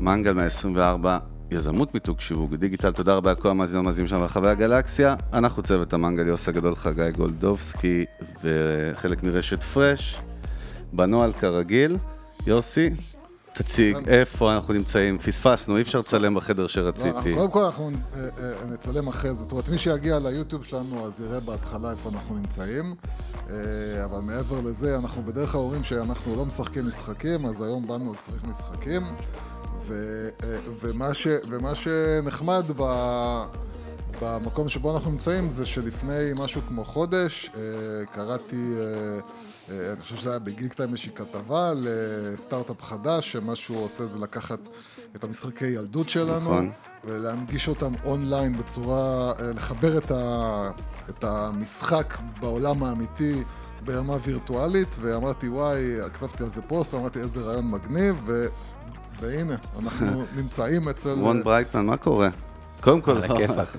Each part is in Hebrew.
מנגל 124, יזמות מיתוג שיווק דיגיטל, תודה רבה לכל המאזינים והמאזינים שלנו ברחבי הגלקסיה. אנחנו צוות המנגל יוס הגדול חגי גולדובסקי וחלק מרשת פרש. בנוהל כרגיל, יוסי, תציג איפה אנחנו נמצאים, פספסנו, אי אפשר לצלם בחדר לא, שרציתי. קודם כל אנחנו אה, אה, נצלם אחרי זה, זאת אומרת מי שיגיע ליוטיוב שלנו אז יראה בהתחלה איפה אנחנו נמצאים, אה, אבל מעבר לזה אנחנו בדרך כלל אומרים שאנחנו לא משחקים משחקים, אז היום באנו לשחק משחקים, ו, אה, ומה, ש, ומה שנחמד ב... במקום שבו אנחנו נמצאים זה שלפני משהו כמו חודש אה, קראתי, אה, אני חושב שזה היה בגיק טיים איזושהי כתבה לסטארט-אפ חדש, שמה שהוא עושה זה לקחת את המשחקי ילדות שלנו נכון. ולהנגיש אותם אונליין בצורה, לחבר את, ה, את המשחק בעולם האמיתי ברמה וירטואלית ואמרתי וואי, כתבתי על זה פוסט, אמרתי איזה רעיון מגניב ו, והנה, אנחנו נמצאים אצל... רון ברייטמן, מה קורה? קודם כל,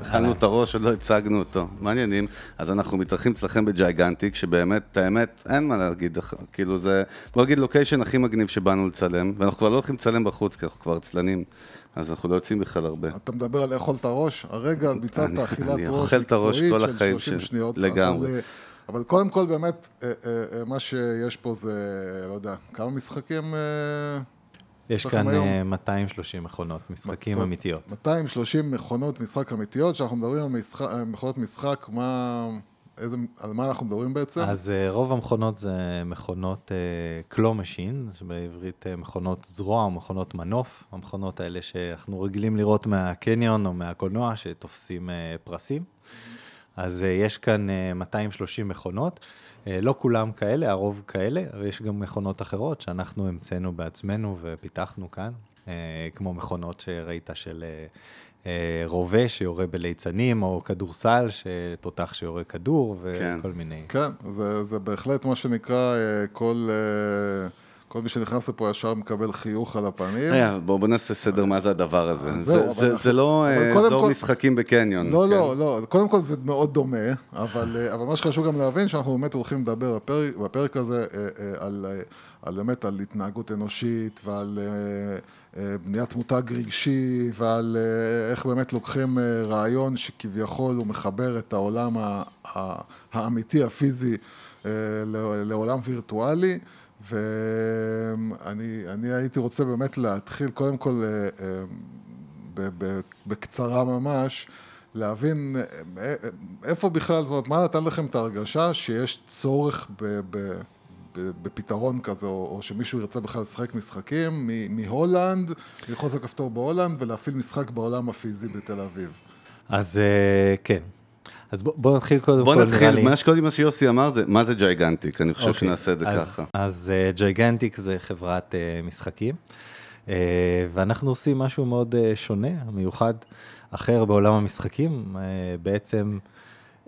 אכלנו את הראש, עוד לא הצגנו אותו. מעניינים. אז אנחנו מתארחים אצלכם בג'ייגנטיק, שבאמת, האמת, אין מה להגיד, כאילו זה, בוא נגיד לוקיישן הכי מגניב שבאנו לצלם, ואנחנו כבר לא הולכים לצלם בחוץ, כי אנחנו כבר עצלנים, אז אנחנו לא יוצאים בכלל הרבה. אתה מדבר על לאכול את הראש? הרגע ביצעת אכילת ראש מקצועית של כל החיים שלי. 30 שניות. לגמרי. אבל, אה, אבל קודם כל באמת, אה, אה, אה, מה שיש פה זה, לא יודע, כמה משחקים? יש כאן היום? אה, 230 מכונות, משחק אמיתיות. 230 מכונות משחק אמיתיות, כשאנחנו מדברים על משחק, אה, מכונות משחק, מה, איזה, על מה אנחנו מדברים בעצם? אז אה, רוב המכונות זה מכונות claw machine, שבעברית אה, מכונות זרוע או מכונות מנוף, המכונות האלה שאנחנו רגילים לראות מהקניון או מהקולנוע, שתופסים אה, פרסים. אז אה, יש כאן אה, 230 מכונות, אה, לא כולם כאלה, הרוב כאלה, אבל יש גם מכונות אחרות שאנחנו המצאנו בעצמנו ופיתחנו כאן, אה, כמו מכונות שראית של אה, אה, רובה שיורה בליצנים, או כדורסל, תותח שיורה כדור, כן. וכל מיני. כן, זה, זה בהחלט מה שנקרא, אה, כל, אה, כל מי שנכנס לפה ישר מקבל חיוך על הפנים. רגע, בואו בוא נעשה סדר מה זה הדבר הזה. אז זה- אבל זה- אנחנו- זה לא אה, אזור כל- משחקים בקניון. לא, כן? לא, לא, קודם כל זה מאוד דומה, אבל, אה, אבל מה שחשוב גם להבין, שאנחנו באמת הולכים לדבר בפרק, בפרק הזה אה, אה, על, אה, על באמת על התנהגות אנושית ועל אה, אה, בניית מותג רגשי ועל אה, איך באמת לוקחים אה, רעיון שכביכול הוא מחבר את העולם האמיתי, הפיזי, אה, לעולם וירטואלי. ואני אני הייתי רוצה באמת להתחיל קודם כל אה, אה, בקצרה ממש, להבין אה, איפה בכלל, זאת אומרת, מה נתן לכם את ההרגשה שיש צורך בפתרון כזה, או, שמישהו ירצה בכלל לשחק משחקים מהולנד, ללחוץ על כפתור בהולנד ולהפעיל משחק בעולם הפיזי בתל אביב. אז כן. אז בוא- בוא נתחיל קודם בוא כל, נראה נתחיל, לי. מה שקודם מה שיוסי אמר זה, מה זה Gigantic? אני חושב אוקיי, שנעשה את זה אז- ככה. אז Gigantic זה חברת אה, משחקים, אה, ואנחנו עושים משהו מאוד אה, שונה, מיוחד, אחר בעולם המשחקים. אה, בעצם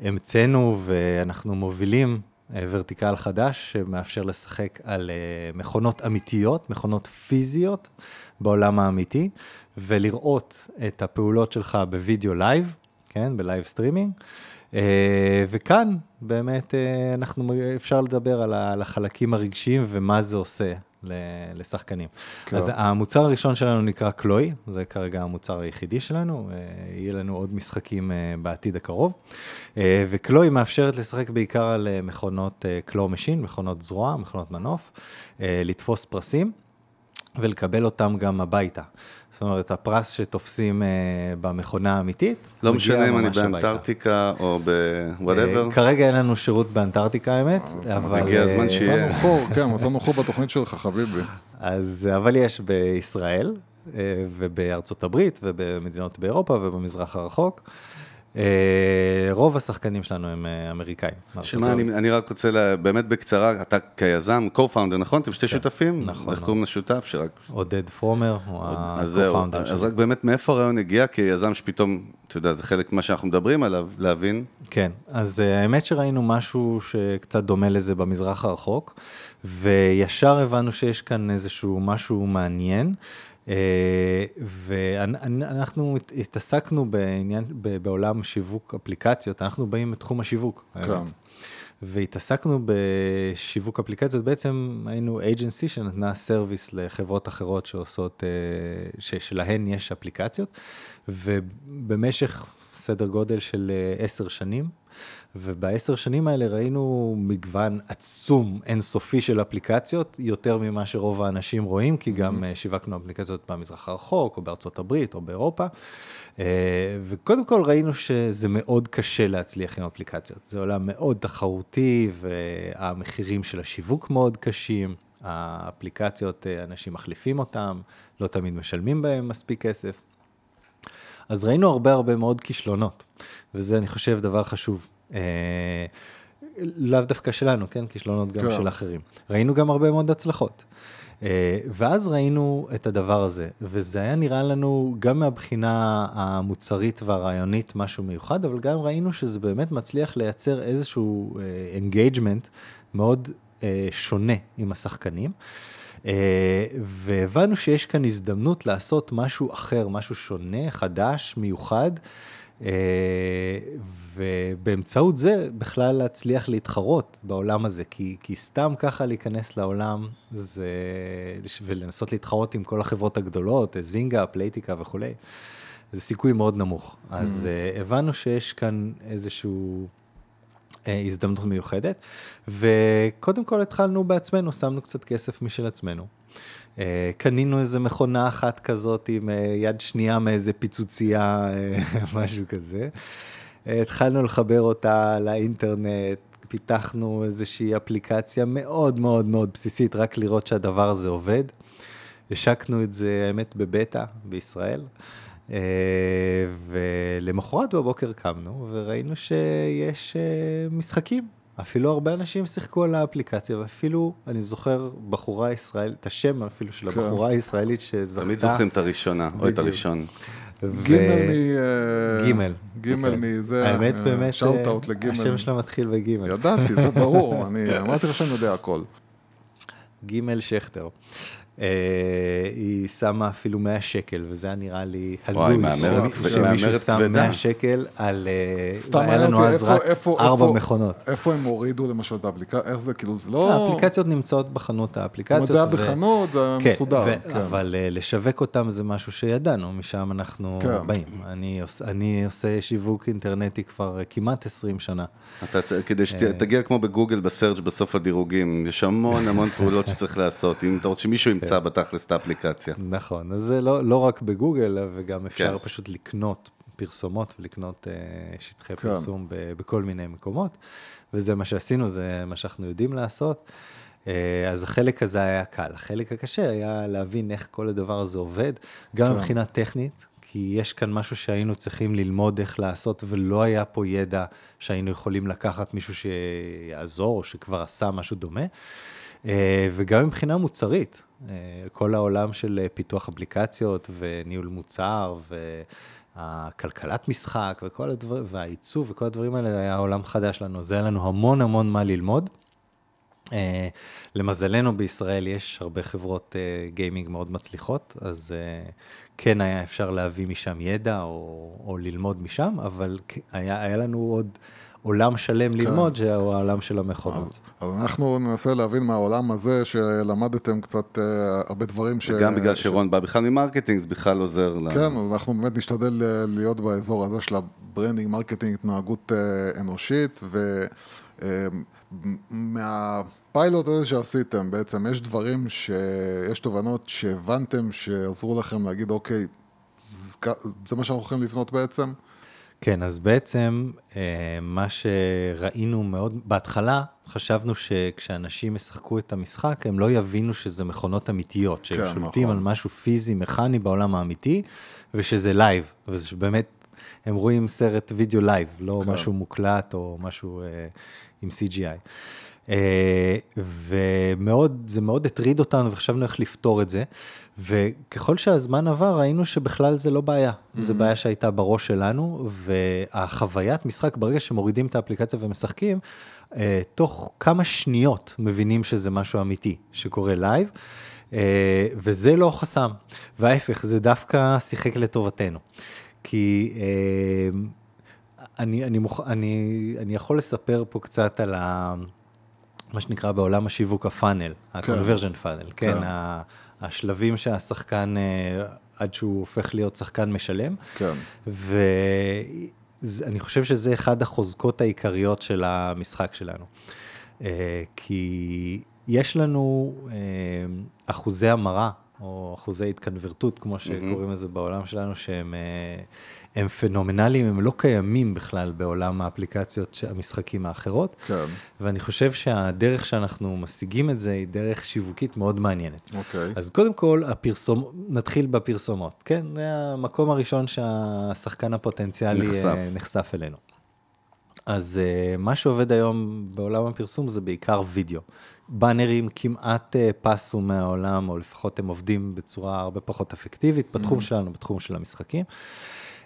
המצאנו ואנחנו מובילים אה, vertical חדש שמאפשר לשחק על אה, מכונות אמיתיות, מכונות פיזיות בעולם האמיתי, ולראות את הפעולות שלך בווידאו live, כן, ב live streaming. אה, וכאן באמת אה, אנחנו, אפשר לדבר על החלקים הרגשיים ומה זה עושה לשחקנים. כן. אז המוצר הראשון שלנו נקרא Clawee, זה כרגע המוצר היחידי שלנו, אה, יהיה לנו עוד משחקים בעתיד הקרוב. ו Clawee מאפשרת לשחק בעיקר על מכונות claw machine, מכונות זרוע, מכונות מנוף, לתפוס פרסים. ולקבל אותם גם הביתה. זאת אומרת, הפרס שתופסים אה, במכונה האמיתית, לא משנה אם אני הביתה. באנטארקטיקה או ב whatever. אה, כרגע אין לנו שירות באנטארקטיקה האמת, אבל... הגיע הזמן אה, שיהיה. מצאנו חור, כן, מצאנו חור בתוכנית שלך, חביבי. אז, אבל יש בישראל, אה, ובארצות הברית, ובמדינות באירופה ובמזרח הרחוק. אה, רוב השחקנים שלנו הם אה, אמריקאים. שמע, אני, אני רק רוצה, לה, באמת בקצרה, אתה כיזם, co-founder, נכון? אתם שתי כן, שותפים? נכון. איך קוראים לשותף? שרק... עודד פרומר, הוא אז ה-co-founder אז שלי. רק באמת מאיפה הרעיון הגיע כיזם שפתאום, אתה יודע, זה חלק ממה שאנחנו מדברים עליו, להבין. כן, אז uh, האמת שראינו משהו שקצת דומה לזה במזרח הרחוק, וישר הבנו שיש כאן איזשהו משהו מעניין. Uh, ואנחנו התעסקנו בעניין, בעולם שיווק אפליקציות, אנחנו באים מתחום השיווק. כן. והתעסקנו בשיווק אפליקציות, בעצם היינו agency שנתנה סרוויס לחברות אחרות שעושות, אה, ששלהן יש אפליקציות, ובמשך סדר גודל של אה, עשר שנים, ובעשר שנים האלה ראינו מגוון עצום, אינסופי של אפליקציות, יותר ממה שרוב האנשים רואים, כי גם אה, שיווקנו אפליקציות במזרח הרחוק, או בארצות הברית, או באירופה. אה, וקודם כל ראינו שזה מאוד קשה להצליח עם אפליקציות. זה עולם מאוד תחרותי, והמחירים של השיווק מאוד קשים. האפליקציות, אה, אנשים מחליפים אותם, לא תמיד משלמים בהם מספיק כסף. אז ראינו הרבה הרבה מאוד כישלונות, וזה אני חושב דבר חשוב. אה, לאו דווקא שלנו, כן? כישלונות גם כן. של אחרים. ראינו גם הרבה מאוד הצלחות. אה, ואז ראינו את הדבר הזה, וזה היה נראה לנו גם מהבחינה המוצרית והרעיונית משהו מיוחד, אבל גם ראינו שזה באמת מצליח לייצר איזשהו engagement מאוד אה, שונה עם השחקנים. אה, והבנו שיש כאן הזדמנות לעשות משהו אחר, משהו שונה, חדש, מיוחד, אה, ובאמצעות זה בכלל להצליח להתחרות בעולם הזה, כי, כי סתם ככה להיכנס לעולם זה, ולנסות להתחרות עם כל החברות הגדולות, זינגה, פלייטיקה וכולי, זה סיכוי מאוד נמוך. אז אה, הבנו שיש כאן איזשהו... אה, הזדמנות מיוחדת, וקודם כל התחלנו בעצמנו, שמנו קצת כסף משל עצמנו. אה, קנינו איזה מכונה אחת כזאת עם אה, יד שנייה מאיזה פיצוצייה, אה, משהו כזה. אה, התחלנו לחבר אותה לאינטרנט, פיתחנו איזושהי אפליקציה מאוד מאוד מאוד בסיסית, רק לראות שהדבר הזה עובד. השקנו את זה, האמת, בבטא בישראל. אה, ולמחרת בבוקר קמנו וראינו שיש אה, משחקים. אפילו הרבה אנשים שיחקו על האפליקציה, ואפילו, אני זוכר בחורה ישראלית, את השם אפילו של כן. הבחורה הישראלית שזכתה. תמיד זוכרים את הראשונה, או את. הראשון. גימל מ... אה, גימל. גימל כן. מזה. האמת אה, באמת, שאוט אה, לגימל. השם שלה מתחיל בגימל. ידעתי, זה ברור, אני אמרתי לך שאני יודע הכל. גימל שכטר. אה, היא שמה אפילו 100 שקל, וזה היה נראה לי הזוי. וואי, מהמרת- שמישהו מהמרת שם כבדה. 100 שקל על... אה, סתם היה לנו אז רק ארבע מכונות. איפה הם הורידו למשל את האפליקציה, איך זה, כאילו, זה לא... האפליקציות נמצאות בחנות זאת אומרת, האפליקציות. זה היה בחנות, זה היה כן, מסודר. כן. אבל אה, לשווק אותם זה משהו שידענו, משם אנחנו כן. באים. אני עוש- אני עושה שיווק אינטרנטי כבר כמעט 20 שנה. כדי שתגיע כמו בגוגל בסרג' בסוף הדירוגים, יש המון המון פעולות שצריך לעשות, אם אתה רוצה שמישהו ימצא בתכלס את האפליקציה. נכון, אז זה לא, לא רק בגוגל, וגם אפשר כן. פשוט לקנות פרסומות ולקנות אה, שטחי כן. פרסום ב, בכל מיני מקומות, וזה מה שעשינו, זה מה שאנחנו יודעים לעשות. אה, אז החלק הזה היה קל. החלק הקשה היה להבין איך כל הדבר הזה עובד, גם כן. מבחינה טכנית, כי יש כאן משהו שהיינו צריכים ללמוד איך לעשות, ולא היה פה ידע שהיינו יכולים לקחת מישהו שיעזור, או שכבר עשה משהו דומה. אה, וגם מבחינה מוצרית, כל העולם של אה, פיתוח אפליקציות וניהול מוצר והכלכלת משחק וכל הדבר, והעיצוב וכל הדברים האלה היה עולם חדש לנו, זה היה לנו המון המון מה ללמוד. אה, למזלנו בישראל יש הרבה חברות אה, גיימינג מאוד מצליחות, אז אה, כן היה אפשר להביא משם ידע או, או ללמוד משם, אבל היה, היה לנו עוד עולם שלם ללמוד, שהוא העולם של המכונות. אז אנחנו ננסה להבין מהעולם הזה שלמדתם קצת אה, הרבה דברים ש... גם בגלל ש- שרון בא בכלל מ marketing, זה בכלל עוזר ל... כן, אז אנחנו באמת נשתדל אה, להיות באזור הזה של ה branding, marketing, התנהגות אה, אנושית, ומהפיילוט הזה שעשיתם, בעצם יש דברים, שיש תובנות שהבנתם שעזרו לכם להגיד, אוקיי, זה זה מה שאנחנו הולכים לבנות בעצם? כן, אז בעצם אה, מה שראינו מאוד, בהתחלה חשבנו שכשאנשים ישחקו את המשחק, הם לא יבינו שזה מכונות אמיתיות, שהם כן, שולטים נכון. על משהו פיזי, מכני בעולם האמיתי, ושזה live, וזה שבאמת הם רואים סרט וידאו live, לא כן. משהו מוקלט או משהו אה, עם CGI. אה, ומאוד, זה מאוד הטריד אותנו וחשבנו איך לפתור את זה. וככל שהזמן עבר, ראינו שבכלל זה לא בעיה. Mm-hmm. זו בעיה שהייתה בראש שלנו, והחוויית משחק, ברגע שמורידים את האפליקציה ומשחקים, אה, תוך כמה שניות מבינים שזה משהו אמיתי שקורה live, אה, וזה לא חסם. וההפך, זה דווקא שיחק לטובתנו. כי אה, אני, אני, מוכ... אני, אני יכול לספר פה קצת על ה... מה שנקרא בעולם השיווק הפאנל, ה-conversion funnel, כן, כן. ה- השלבים שהשחקן, אה, עד שהוא הופך להיות שחקן משלם. כן. ואני חושב שזה אחד החוזקות העיקריות של המשחק שלנו. אה, כי יש לנו אה, אחוזי המרה, או אחוזי התקנברטות, כמו שקוראים לזה בעולם שלנו, שהם הם פנומנליים, הם לא קיימים בכלל בעולם האפליקציות, המשחקים האחרות. כן. ואני חושב שהדרך שאנחנו משיגים את זה היא דרך שיווקית מאוד מעניינת. אוקיי. אז קודם כל, הפרסום, נתחיל בפרסומות, כן? זה המקום הראשון שהשחקן הפוטנציאלי נחשף. אה, נחשף אלינו. אז אה, מה שעובד היום בעולם הפרסום זה בעיקר וידאו. באנרים כמעט אה, פסו מהעולם, או לפחות הם עובדים בצורה הרבה פחות אפקטיבית בתחום שלנו, בתחום של המשחקים.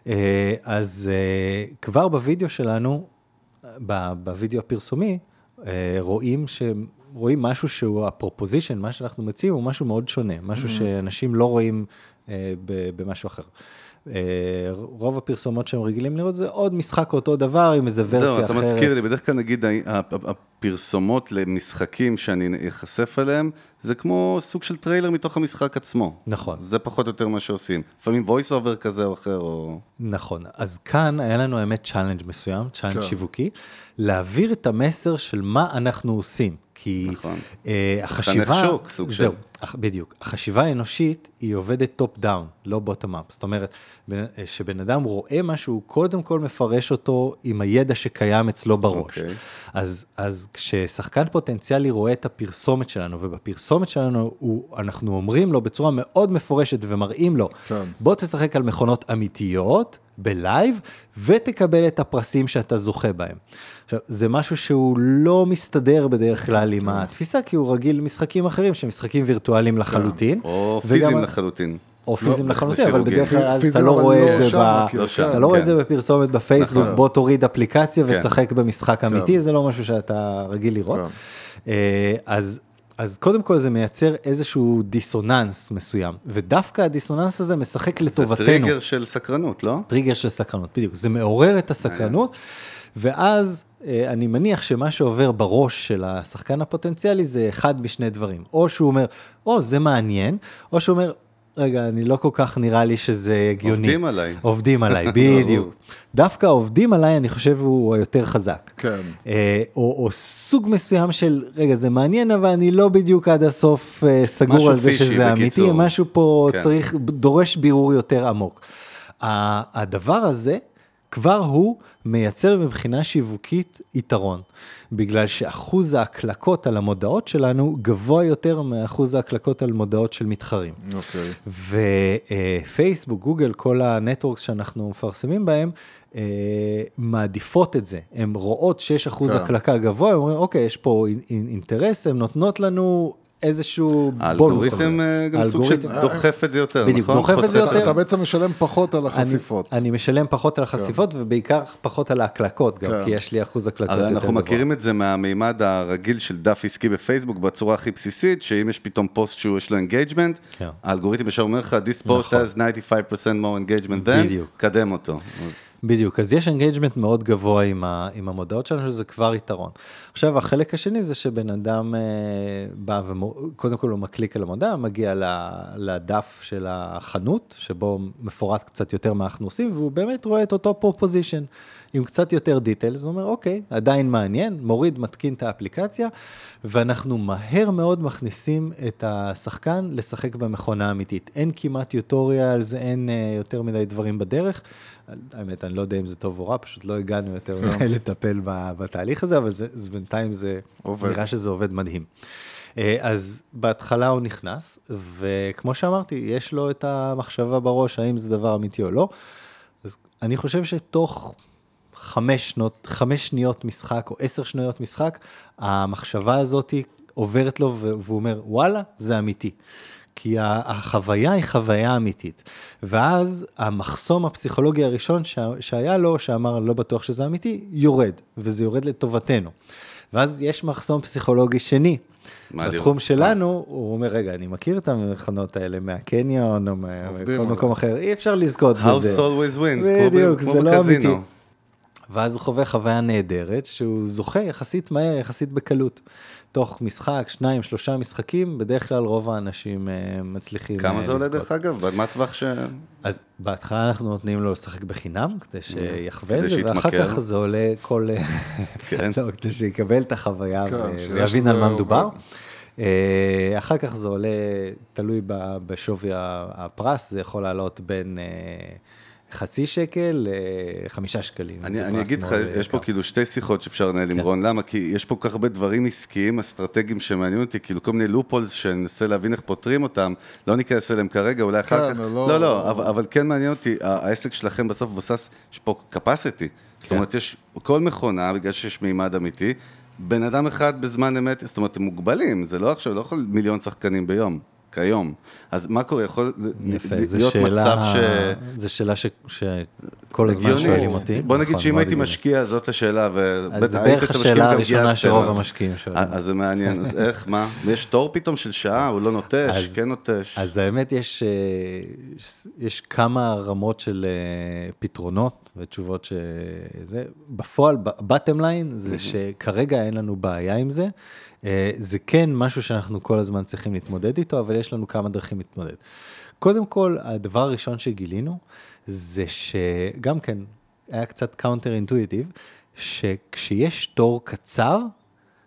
אה, אז אה, כבר בווידאו שלנו, בווידאו הפרסומי, אה, רואים ש... רואים משהו שהוא ה proposition, מה שאנחנו מציעים הוא משהו מאוד שונה, משהו שאנשים לא רואים אה, במשהו אחר. אה, רוב הפרסומות שהם רגילים לראות זה עוד משחק אותו דבר עם איזה ורסיה זהו, אחרת. אתה מזכיר לי, בדרך כלל נגיד הפרסומות למשחקים שאני אחשף אליהם, זה כמו סוג של טריילר מתוך המשחק עצמו. נכון. זה פחות או יותר מה שעושים. לפעמים voice over כזה או אחר, או... נכון, אז כאן היה לנו האמת challenge מסוים, challenge כן. שיווקי, להעביר את המסר של מה אנחנו עושים. כי נכון. צריך החשיבה, לחנך שוק, סוג של- זהו, אח- בדיוק, החשיבה האנושית היא עובדת top down, לא bottom up, זאת אומרת, אה, שבן אדם רואה משהו, הוא קודם כל מפרש אותו עם הידע שקיים אצלו בראש. אוקיי. אז, אז כששחקן פוטנציאלי רואה את הפרסומת שלנו, ובפרסומת שלנו הוא, אנחנו אומרים לו בצורה מאוד מפורשת ומראים לו, כן. בוא תשחק על מכונות אמיתיות, ב live, ותקבל את הפרסים שאתה זוכה בהם. עכשיו, זה משהו שהוא לא מסתדר בדרך כלל עם התפיסה, כי הוא רגיל למשחקים אחרים, שהם משחקים וירטואליים לחלוטין. או וגם- פיזיים לחלוטין. או פיזיים לא, לחלוטין, אבל. בדרך כלל אז אתה לא רואה לא את זה ב... אתה לא רואה את. זה בפרסומת בפייסבוק, נכון. בוא תוריד אפליקציה כן. ותשחק במשחק אמיתי, כן. זה לא משהו שאתה רגיל לראות. כן. אה, אז... אז קודם כל זה מייצר איזשהו דיסוננס מסוים, ודווקא הדיסוננס הזה משחק זה לטובתנו. טריגר של סקרנות, לא? טריגר של סקרנות, בדיוק. זה מעורר את הסקרנות, ואז אה, אני מניח שמה שעובר בראש של השחקן הפוטנציאלי זה אחד משני דברים. או שהוא אומר, או, זה מעניין, או שהוא אומר, רגע, אני לא כל כך נראה לי שזה הגיוני. עובדים עליי. עובדים עליי, בדיוק. דווקא עובדים עליי, אני חושב, הוא היותר חזק. כן. אה, או, או סוג מסוים של, רגע, זה מעניין, אבל אני לא בדיוק עד הסוף אה, סגור על זה שזה אמיתי, בקיצור. משהו פה כן. צריך, דורש בירור יותר עמוק. הדבר הזה, כבר הוא מייצר מבחינה שיווקית יתרון, בגלל שאחוז ההקלקות על המודעות שלנו גבוה יותר מאחוז ההקלקות על מודעות של מתחרים. אוקיי. ופייסבוק, גוגל, כל הנטוורקס שאנחנו מפרסמים בהם, אה, מעדיפות את זה. הן רואות שיש אחוז כן. הקלקה גבוה, הן אומרים, אוקיי, יש פה אינ- אינ- אינטרס, הן נותנות לנו איזשהו בונוס. האלגוריתם. אה, גם סוג של דוחף את זה יותר, בדיוק, נכון? דוחף את זה יותר. אתה בעצם משלם פחות על אני- החשיפות. אני משלם פחות על החשיפות, ובעיקר פחות על ההקלקות גם, כן. כי יש לי אחוז הקלקות יותר גבוה. אנחנו מכירים את זה מהמימד הרגיל של דף עסקי בפייסבוק בצורה הכי בסיסית, שאם יש פתאום פוסט שיש לו engagement, כן. האלגוריתם ישר אומר לך, this post נכון. has 95% more engagement than, בדיוק. קדם אותו. אז בדיוק, אז יש engagement מאוד גבוה עם, ה, עם המודעות שלנו, שזה כבר יתרון. עכשיו, החלק השני זה שבן אדם אה, בא וקודם כל הוא מקליק על המודעה, מגיע לדף של החנות, שבו מפורט קצת יותר מה אנחנו עושים, והוא באמת רואה את אותו proposition, עם קצת יותר details, הוא אומר, אוקיי, עדיין מעניין, מוריד, מתקין את האפליקציה, ואנחנו מהר מאוד מכניסים את השחקן לשחק במכונה אמיתית. אין כמעט tutorials, אין אה, יותר מדי דברים בדרך. האמת, אני לא יודע אם זה טוב או רע, פשוט לא הגענו יותר לטפל בתהליך הזה, אבל זה, זה בינתיים זה, עובד. נראה שזה עובד מדהים. אה, אז בהתחלה הוא נכנס, וכמו שאמרתי, יש לו את המחשבה בראש, האם זה דבר אמיתי או לא. אז אני חושב שתוך חמש, שנות, חמש שניות משחק או עשר שניות משחק, המחשבה הזאת עוברת לו והוא אומר, וואלה, זה אמיתי. כי החוויה היא חוויה אמיתית. ואז המחסום הפסיכולוגי הראשון שהיה לו, שאמר, לא בטוח שזה אמיתי, יורד, וזה יורד לטובתנו. ואז יש מחסום פסיכולוגי שני. בתחום שלנו, הוא אומר, רגע, אני מכיר את המכונות האלה מהקניון, או מכל מקום אחר, אי אפשר לזכות בזה. House always wins, בדיוק, כמו זה לא אמיתי. ואז הוא חווה חוויה נהדרת, שהוא זוכה יחסית מהר, יחסית בקלות. תוך משחק, שניים, שלושה משחקים, בדרך כלל רוב האנשים אה, מצליחים כמה אה, זה עולה לזכות. דרך אגב? מה הטווח ש... אז בהתחלה אנחנו נותנים לו לשחק בחינם, כדי שיחווה את זה, ואחר. כך זה עולה כל... כן. לא, כדי שיקבל את החוויה כן, ויבין על מה מדובר. אה, אחר כך זה עולה, תלוי בשווי הפרס, זה יכול לעלות בין אה, חצי שקל לחמישה שקלים. אני, אני אגיד לך, מאוד יש פה. כאילו שתי שיחות שאפשר לנהל עם כן. רון, למה? כי יש פה כל כך הרבה דברים עסקיים, אסטרטגיים שמעניינים אותי, כאילו כל מיני לופולס שאני אנסה להבין איך פותרים אותם, לא ניכנס אליהם כרגע, אולי אחר כן, כך, לא- לא, לא, אבל, אבל כן מעניין אותי, העסק שלכם בסוף מבוסס, יש פה capacity, זאת כן. אומרת, יש כל מכונה, בגלל שיש מימד אמיתי, בן אדם אחד בזמן אמת, זאת אומרת, הם מוגבלים, זה לא עכשיו, לא יכול מיליון שחקנים ביום. כיום. אז מה קורה? יכול יפה, להיות זו מצב שאלה, ש... זו שאלה ש- שכל הזמן הגיוני. שואלים אותי. בוא נגיד נכון, שאם הייתי. משקיע, זאת השאלה, ו... אז זה היית בערך השאלה הראשונה שרוב המשקיעים שואלים. אז זה מעניין, אז איך, מה? יש תור פתאום של שעה, הוא לא נוטש, אז- כן נוטש. אז האמת, יש, אה, יש- יש כמה רמות של אה, פתרונות ותשובות שזה, בפועל, bottom line, זה שכרגע אין לנו בעיה עם זה. אה, זה כן משהו שאנחנו כל הזמן צריכים להתמודד איתו, אבל יש לנו כמה דרכים להתמודד. קודם כל, הדבר הראשון שגילינו, זה שגם כן, היה קצת counter intuitive, שכשיש תור קצר,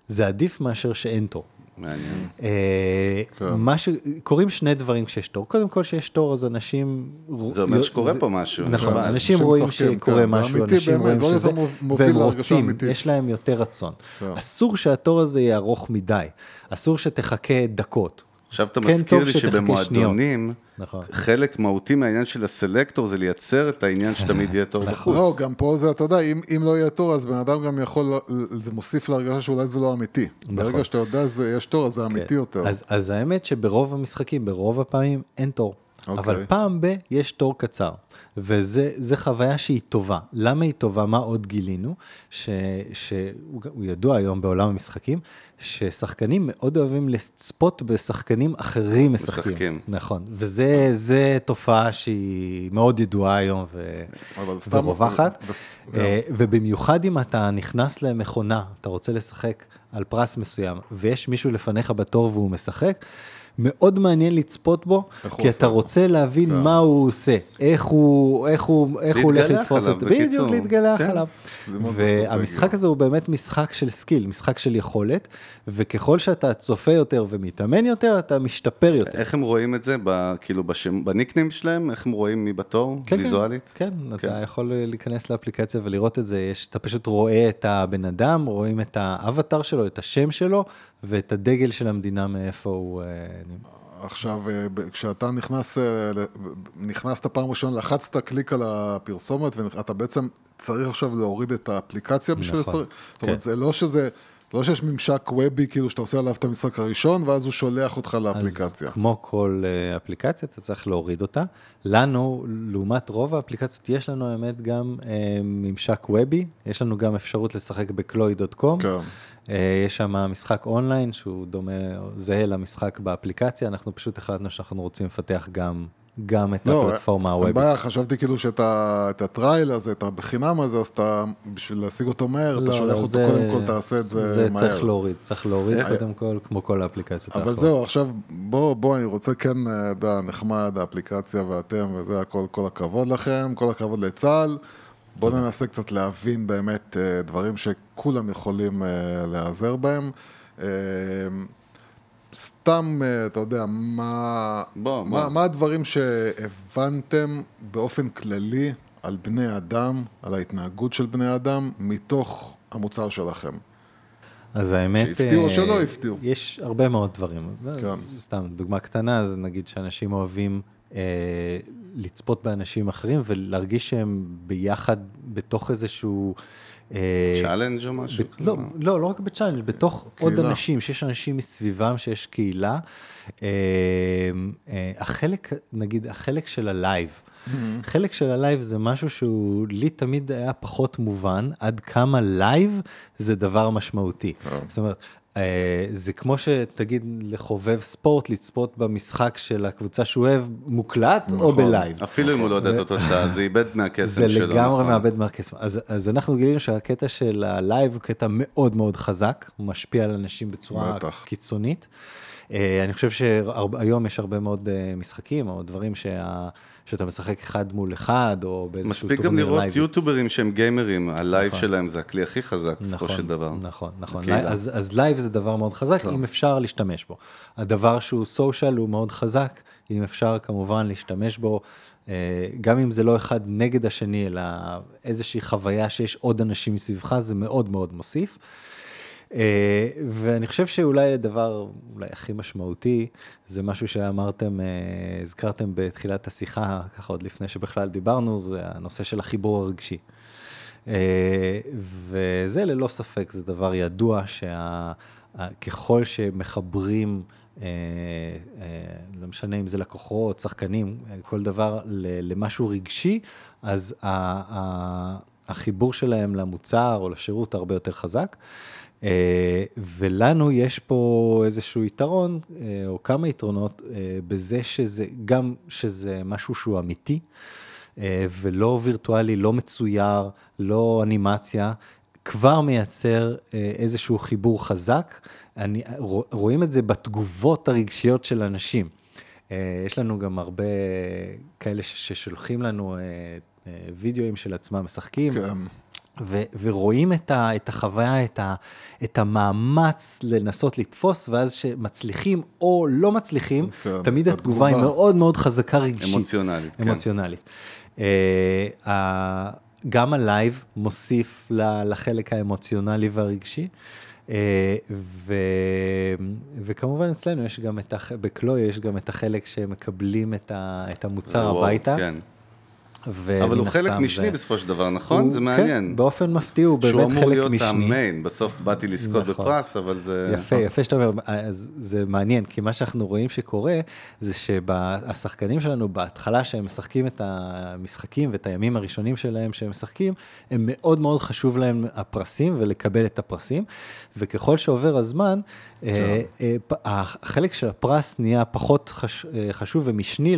זה עדיף מאשר שאין תור. מעניין. אה, כן. מה ש... קורים שני דברים כשיש תור. קודם כל, שיש תור, אז אנשים... זה אומר שקורה זה- פה משהו. נכון, כן, אנשים אנשים רואים שקורה כן, משהו, אנשים באמת, רואים שזה, והם רוצים. יש להם יותר רצון. כן. אסור שהתור הזה יהיה ארוך מדי, אסור שתחכה דקות. עכשיו אתה כן, מזכיר לי שבמועדונים, נכון. חלק מהותי מהעניין של הסלקטור זה לייצר את העניין שתמיד יהיה תור בחוץ. לא, גם פה זה, אתה יודע, אם, אם לא יהיה תור, אז בן אדם גם יכול, זה מוסיף להרגשה שאולי זה לא אמיתי. ברגע שאתה יודע שיש תור, אז זה אמיתי כן. יותר. אז, אז האמת שברוב המשחקים, ברוב הפעמים, אין תור. אוקיי. אבל פעם ב- יש תור קצר, וזה חוויה שהיא טובה. למה היא טובה? מה עוד גילינו? ש- שהוא הוא ידוע היום בעולם המשחקים, ששחקנים מאוד אוהבים לצפות בשחקנים אחרים משחקים. משחקים. נכון, וזה זה תופעה שהיא מאוד ידועה היום ו... אבל ורווחת. ו- אה, ובמיוחד אם אתה נכנס למכונה, אתה רוצה לשחק על פרס מסוים, ויש מישהו לפניך בתור והוא משחק, מאוד מעניין לצפות בו, כי אתה. רוצה להבין כן. מה הוא עושה, איך הוא, איך הוא, איך הוא הולך לתפוס את. בדיוק, להתלבש כן. עליו. והמשחק. הזה הוא באמת משחק של skill, משחק של יכולת, וככל שאתה צופה יותר ומתאמן יותר, אתה משתפר יותר. איך הם רואים את זה, כאילו בניקנים שלהם? איך הם רואים מי בתור, כן, ויזואלית? כן, אתה יכול להיכנס לאפליקציה ולראות את זה, אתה פשוט רואה את הבן אדם, רואים את האבטר שלו, את השם שלו, ואת הדגל של המדינה מאיפה הוא... אה. עכשיו, אה, כשאתה נכנס, אה, נכנסת פעם ראשונה, לחצת קליק על הפרסומת, ואתה בעצם צריך עכשיו להוריד את האפליקציה בשביל... נכון. זאת אומרת, כן. זה לא שזה... לא שיש ממשק וובי, כאילו שאתה עושה עליו את המשחק הראשון, ואז הוא שולח אותך לאפליקציה. אז כמו כל אפליקציה, אתה צריך להוריד אותה. לנו, לעומת רוב האפליקציות, יש לנו האמת גם אה, ממשק וובי, יש לנו גם אפשרות לשחק בקלוי.קום. כן. אה, יש שם משחק אונליין שהוא דומה, זהה למשחק באפליקציה, אנחנו פשוט החלטנו שאנחנו רוצים לפתח גם, גם את לא, הפלטפורמה הוובית. בעיה, חשבתי כאילו שאת הטרייל הזה, את הבחינם הזה, אז אתה, בשביל להשיג אותו מהר, אתה לא, שולח לא, אותו, זה- קודם כל תעשה את זה, זה מהר. צריך להוריד, צריך להוריד קודם כל, כמו כל האפליקציות אבל האחרות. זהו, עכשיו, בוא, בוא, אני רוצה כן, אה, אתה נחמד, האפליקציה ואתם, וזה הכל, כל הכבוד לכם, כל הכבוד לצה"ל. בוא ננסה קצת להבין באמת אה, דברים שכולם יכולים אה, להיעזר בהם. אה, סתם, אתה יודע, מה, בוא, מה, בוא. מה הדברים שהבנתם באופן כללי על בני אדם, על ההתנהגות של בני אדם, מתוך המוצר שלכם? אז האמת... שהפתיעו או אה, שלא הפתיעו. יש הרבה מאוד דברים. כן. סתם, דוגמה קטנה, זה נגיד שאנשים אוהבים אה, לצפות באנשים אחרים ולהרגיש שהם ביחד בתוך איזשהו... אה, challenge או משהו? ב- לא, לא, לא רק ב challenge, בתוך עוד קהילה. אנשים, שיש אנשים מסביבם, שיש קהילה. אה, אה, החלק, נגיד, החלק של ה live. חלק של ה live זה משהו שהוא לי תמיד היה פחות מובן, עד כמה live זה דבר משמעותי. זאת אומרת, אה, זה כמו שתגיד לחובב ספורט לצפות במשחק של הקבוצה שהוא אוהב מוקלט או ב live. אפילו אם הוא לא יודע את התוצאה, זה איבד מהקסם זה שלו. לגמרי נכון. מאבד מהקסם. אז, אז אנחנו גילינו שהקטע של ה live הוא קטע מאוד מאוד חזק, הוא משפיע על אנשים בצורה בטח. קיצונית. אה, אני חושב שהיום יש הרבה מאוד אה, משחקים, או דברים שה, שאתה משחק אחד מול אחד, או באיזשהו מספיק גם טורניר לראות live. יוטיוברים שהם גיימרים, ה live שלהם זה הכלי הכי חזק בסופו של דבר. נכון, נכון. הקהילה. אז, אז live זה דבר מאוד חזק, אם אפשר להשתמש בו. הדבר שהוא social הוא מאוד חזק, אם אפשר כמובן להשתמש בו, אה, גם אם זה לא אחד נגד השני, אלא איזושהי חוויה שיש עוד אנשים מסביבך, זה מאוד מאוד מוסיף. אה, ואני חושב שאולי הדבר אולי הכי משמעותי, זה משהו שאמרתם, אה, הזכרתם בתחילת השיחה, ככה עוד לפני שבכלל דיברנו, זה הנושא של החיבור הרגשי. אה, וזה ללא ספק, זה דבר ידוע שככל שמחברים, לא משנה אם זה לקוחות, שחקנים, כל דבר למשהו רגשי, אז החיבור שלהם למוצר או לשירות הרבה יותר חזק. אה, ולנו יש פה איזשהו יתרון, אה, או כמה יתרונות, אה, בזה שזה, גם שזה משהו שהוא אמיתי, אה, ולא וירטואלי, לא מצויר, לא אנימציה, כבר מייצר אה, איזשהו חיבור חזק. אני, רוא- רואים את זה בתגובות הרגשיות של אנשים. אה, יש לנו גם הרבה כאלה ששולחים לנו אה, וידאוים של עצמם משחקים. כן. ו- ורואים את, ה- את החוויה, את, ה- את המאמץ לנסות לתפוס, ואז שמצליחים או לא מצליחים, כן, תמיד התגובה היא. מאוד מאוד חזקה רגשית. אמוציונלית, כן. אמוציונלית. אה, ה- גם ה live מוסיף ל- לחלק האמוציונלי והרגשי. אה, ו... וכמובן אצלנו יש גם את, הח... בקלוי יש גם את החלק שמקבלים את, ה... את המוצר הביתה. כן. אבל הוא חלק משני בסופו של דבר, נכון? זה כן, מעניין. באופן מפתיע הוא שהוא באמת אמור חלק להיות משני. ה main, בסוף באתי לזכות נכון. בפרס, אבל זה... יפה, יפה שאתה אומר, אז זה מעניין, כי מה שאנחנו רואים שקורה, זה שהשחקנים שלנו בהתחלה שהם משחקים את המשחקים ואת הימים הראשונים שלהם שהם משחקים, הם מאוד מאוד חשוב להם הפרסים ולקבל את הפרסים, וככל שעובר הזמן, אה, אה, החלק של הפרס נהיה פחות חש- אה, חשוב ומשני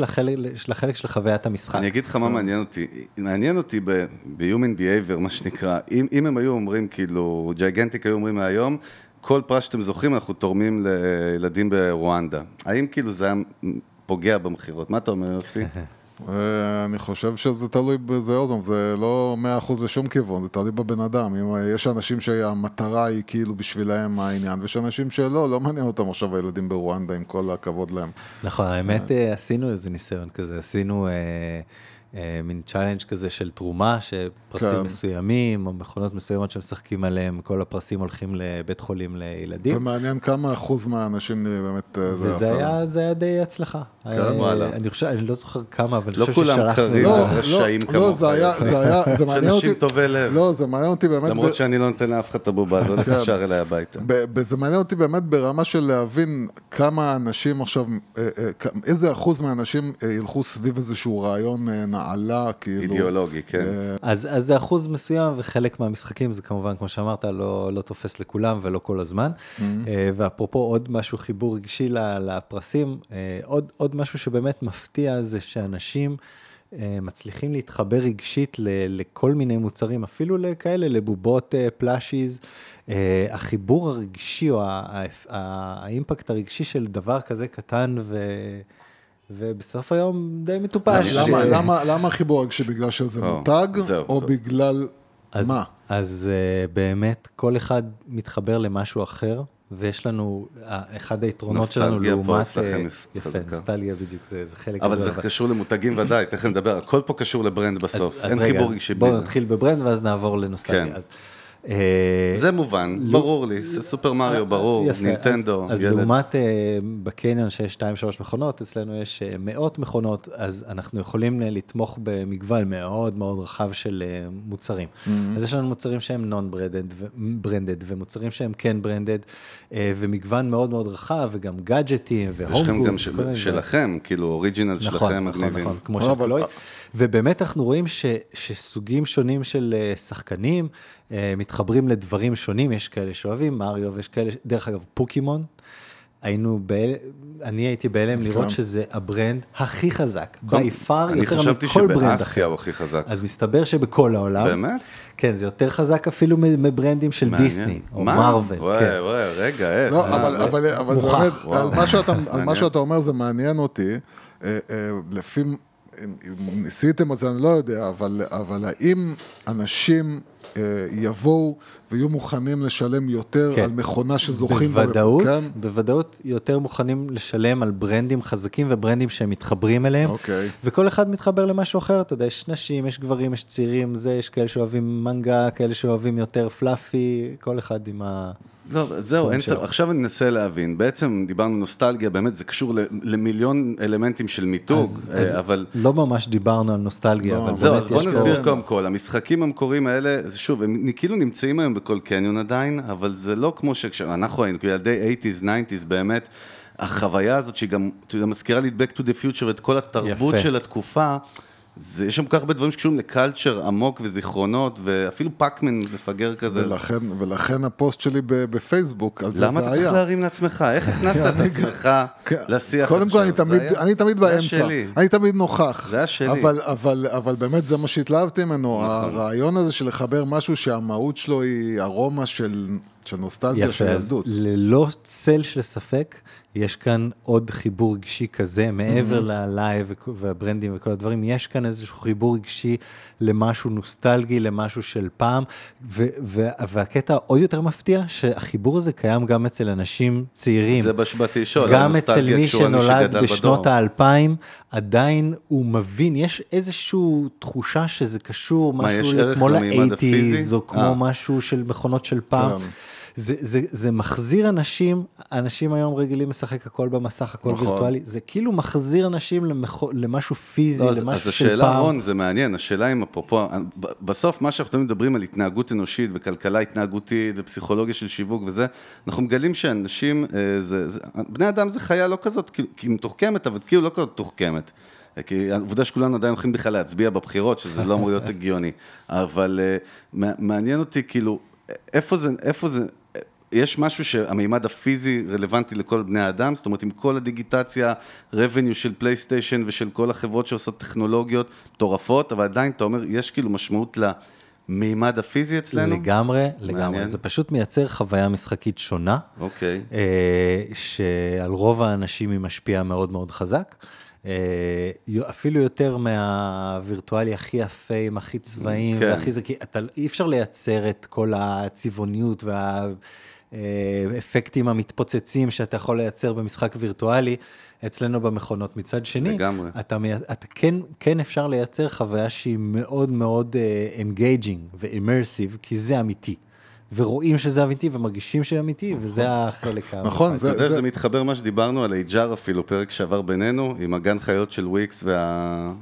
לחלק של חוויית המשחק. אני אגיד לך מה מעניין אותי. מעניין אותי ב-Human Behavior, מה שנקרא, אם, אם הם היו אומרים, כאילו, ג'ייגנטיק היו אומרים מהיום, כל פרס שאתם זוכים, אנחנו תורמים לילדים ברואנדה. האם כאילו זה היה פוגע במכירות? מה אתה אומר, יוסי? אה, אני חושב שזה תלוי בזה עוד פעם, זה לא מאה אחוז לשום כיוון, זה תלוי בבן אדם. אם אה, יש אנשים שהמטרה היא כאילו בשבילהם העניין, ויש אנשים שלא, לא מעניין אותם עכשיו הילדים ברואנדה, עם כל הכבוד להם. נכון, האמת אה, עשינו איזה ניסיון כזה, עשינו מין challenge כזה של תרומה, שפרסים כן. מסוימים, או מכונות מסוימות שמשחקים עליהם, כל הפרסים הולכים לבית חולים לילדים. ומעניין כמה אחוז מהאנשים אה, באמת אה, זה וזה עשה. היה, זה היה די הצלחה. כן, אה, וואלה. אני חושב, אני לא זוכר כמה, אבל לא אני חושב כולם ששלחנו... קרים. לא, רשעים לא, לא, כמוך, זה היה. זה היה, זה מעניין אותי, אנשים טובי לב. לא, זה מעניין אותי באמת, למרות ב- שאני לא נותן לאף אחד את הבובה, אז הולך כן. ישר אליי הביתה. זה מעניין אותי באמת ברמה של להבין כמה אנשים עכשיו, אה, אה, איזה אחוז מהאנשים אה, ילכו סביב איזשהו רעיון אה, נעלה, כאילו. אידיאולוגי, כן. אז, אז זה אחוז מסוים, וחלק מהמשחקים זה כמובן, כמו שאמרת, לא, לא תופס לכולם ולא כל הזמן. Mm-hmm. ואפרופו עוד משהו, חיבור רגשי ל- לפרסים, אה, עוד, עוד משהו שבאמת מפתיע זה שאנשים אה, מצליחים להתחבר רגשית ל- לכל מיני מוצרים, אפילו לכאלה, לבובות אה, פלאשיז. אה, החיבור הרגשי או האימפקט הרגשי של דבר כזה קטן ו... ובסוף היום די מטופש. למה, אה, למה, למה החיבור הרגשי? בגלל שזה מותג. או בגלל אז, מה? אז uh, באמת, כל אחד מתחבר למשהו אחר, ויש לנו, uh, אחד היתרונות שלנו נוסטלגיה פה לעומת... אצלכם אה, יפה, חזקה. נוסטלגיה בדיוק, זה, זה חלק אבל זה קשור למותגים ודאי, תכף נדבר, הכל פה קשור לברנד בסוף, אז אין רגע, חיבור אז רגשי בלי בואו זה. נתחיל בברנד ואז נעבור לנוסטלגיה. כן. אז, אה, זה מובן, ברור לי, זה סופר מריו, ברור, יפה, נינטנדו, אז, אז ילד. לעומת אה, בקניון שיש 2-3 מכונות, אצלנו יש אה, מאות מכונות, אז אנחנו יכולים אה, לתמוך במגוון מאוד מאוד רחב של אה, מוצרים. Mm-hmm. אז יש לנו מוצרים שהם non-branded, ומוצרים שהם כן branded, אה, ומגוון מאוד מאוד רחב, וגם גאדג'טים ו home יש לכם גם של- שלכם, כאילו original נכון, שלכם נכון, מגניבים. נכון, כמו אבל- שקלוי. ובאמת אנחנו רואים ש, שסוגים שונים של אה, שחקנים אה, מתחברים לדברים שונים, יש כאלה שאוהבים מריו ויש כאלה, דרך אגב, פוקימון. היינו, בהל... אני הייתי בהלם לראות שזה ה brand הכי חזק, by far אני יותר חשבתי מכל brand שבאסיה אחר. הוא הכי חזק. אז מסתבר שבכל העולם, באמת? כן, זה יותר חזק אפילו מברנדים של מעניין. דיסני, או מה? מרוויל, וואי, כן. וואי, רגע, איך? לא, אבל, זה? אבל, אבל זה. באמת. על מה, שאתה, על מעניין. מה שאתה אומר זה מעניין אותי. אה, אה, לפי, אם ניסיתם את זה אני לא יודע, אבל, אבל האם אנשים אה, יבואו ויהיו מוכנים לשלם יותר כן. על מכונה שזוכים בה? בוודאות, כן? בוודאות יותר מוכנים לשלם על ברנדים חזקים וברנדים שהם מתחברים אליהם. אוקיי. וכל אחד מתחבר למשהו אחר, אתה יודע, יש נשים, יש גברים, יש צעירים, זה, יש כאלה שאוהבים מנגה, כאלה שאוהבים יותר פלאפי, כל אחד עם ה... לא, זהו, אין. ספק. עכשיו אני מנסה להבין. בעצם דיברנו נוסטלגיה, באמת, זה קשור למיליון אלמנטים של מיתוג, אז- אה, אז אבל... לא ממש דיברנו על נוסטלגיה, לא, אבל לא, באמת אז בוא יש נסביר פה- קודם כל, המשחקים המקוריים האלה, זה שוב, הם כאילו נמצאים היום בכל קניון עדיין, אבל זה לא כמו שכשאנחנו היינו, כילדי 80's, 90's, באמת, החוויה הזאת שהיא גם, אתה יודע, מזכירה לי את Back to the Future, את כל התרבות יפה. של התקופה, זה, יש שם כל כך הרבה דברים שקשורים לקלצ'ר עמוק וזיכרונות, ואפילו פאקמן מפגר כזה. ולכן, ולכן הפוסט שלי בפייסבוק, על זה למה זה אתה צריך היה. להרים לעצמך? איך הכנסת את עצמך כן. לשיח קודם כל, עכשיו? אני תמיד, היה- אני תמיד היה באמצע. שלי. אני תמיד נוכח. זה היה שלי. אבל, אבל, אבל באמת זה מה שהתלהבתי ממנו. נכון. הרעיון הזה של לחבר משהו שהמהות שלו היא ארומה של, של נוסטלגיה של ילדות. ללא צל של ספק, יש כאן עוד חיבור רגשי כזה, מעבר ל live וכ- והברנדים וכל הדברים, יש כאן איזשהו חיבור רגשי למשהו נוסטלגי, למשהו של פעם, ו- ו- והקטע העוד יותר מפתיע, שהחיבור הזה קיים גם אצל אנשים צעירים. זה באתי לשאול, גם אצל מי שנולד בשנות. האלפיים, עדיין הוא מבין, יש איזושהי תחושה שזה קשור, משהו כמו? לאייטיז, או כמו אה. משהו של מכונות של פעם. כן. זה, זה, זה מחזיר אנשים, אנשים היום רגילים לשחק הכל במסך, הכל נכון. וירטואלי, זה כאילו מחזיר אנשים למח... למשהו פיזי, לא, אז, למשהו אז של השאלה, פעם. רון, זה מעניין, השאלה אם אפרופו, בסוף מה שאנחנו מדברים על התנהגות אנושית וכלכלה התנהגותית ופסיכולוגיה של שיווק וזה, אנחנו מגלים שאנשים, אה, זה, זה, בני אדם זה חיה לא כזאת, כאילו, כי היא מתוחכמת, אבל כאילו לא כזאת מתוחכמת. כי העובדה שכולנו עדיין הולכים בכלל להצביע בבחירות, שזה לא אמור להיות הגיוני. אבל אה, מע- מעניין אותי, כאילו, איפה זה, איפה זה, יש משהו שהמימד הפיזי רלוונטי לכל בני האדם, זאת אומרת עם כל הדיגיטציה, revenue של פלייסטיישן ושל כל החברות שעושות טכנולוגיות מטורפות, אבל עדיין אתה אומר, יש כאילו משמעות למימד הפיזי אצלנו? לגמרי, לגמרי. מעניין. זה פשוט מייצר חוויה משחקית שונה, אוקיי. אה, שעל רוב האנשים היא משפיעה מאוד מאוד חזק. אה, אפילו יותר מהווירטואלי הכי יפה, עם הכי צבעים, כן. והכי זה, כי אתה, אי אפשר לייצר את כל הצבעוניות והאפקטים המתפוצצים שאתה יכול לייצר במשחק וירטואלי אצלנו במכונות. מצד שני, לגמרי. אתה, אתה כן, כן אפשר לייצר חוויה שהיא מאוד מאוד engaging ו immersive, כי זה אמיתי. ורואים שזה אמיתי ומרגישים שזה אמיתי, וזה החלק ה... נכון, אתה יודע, זה, זה זה, מתחבר מה שדיברנו על HR אפילו, פרק שעבר בינינו, עם הגן חיות של וויקס וה...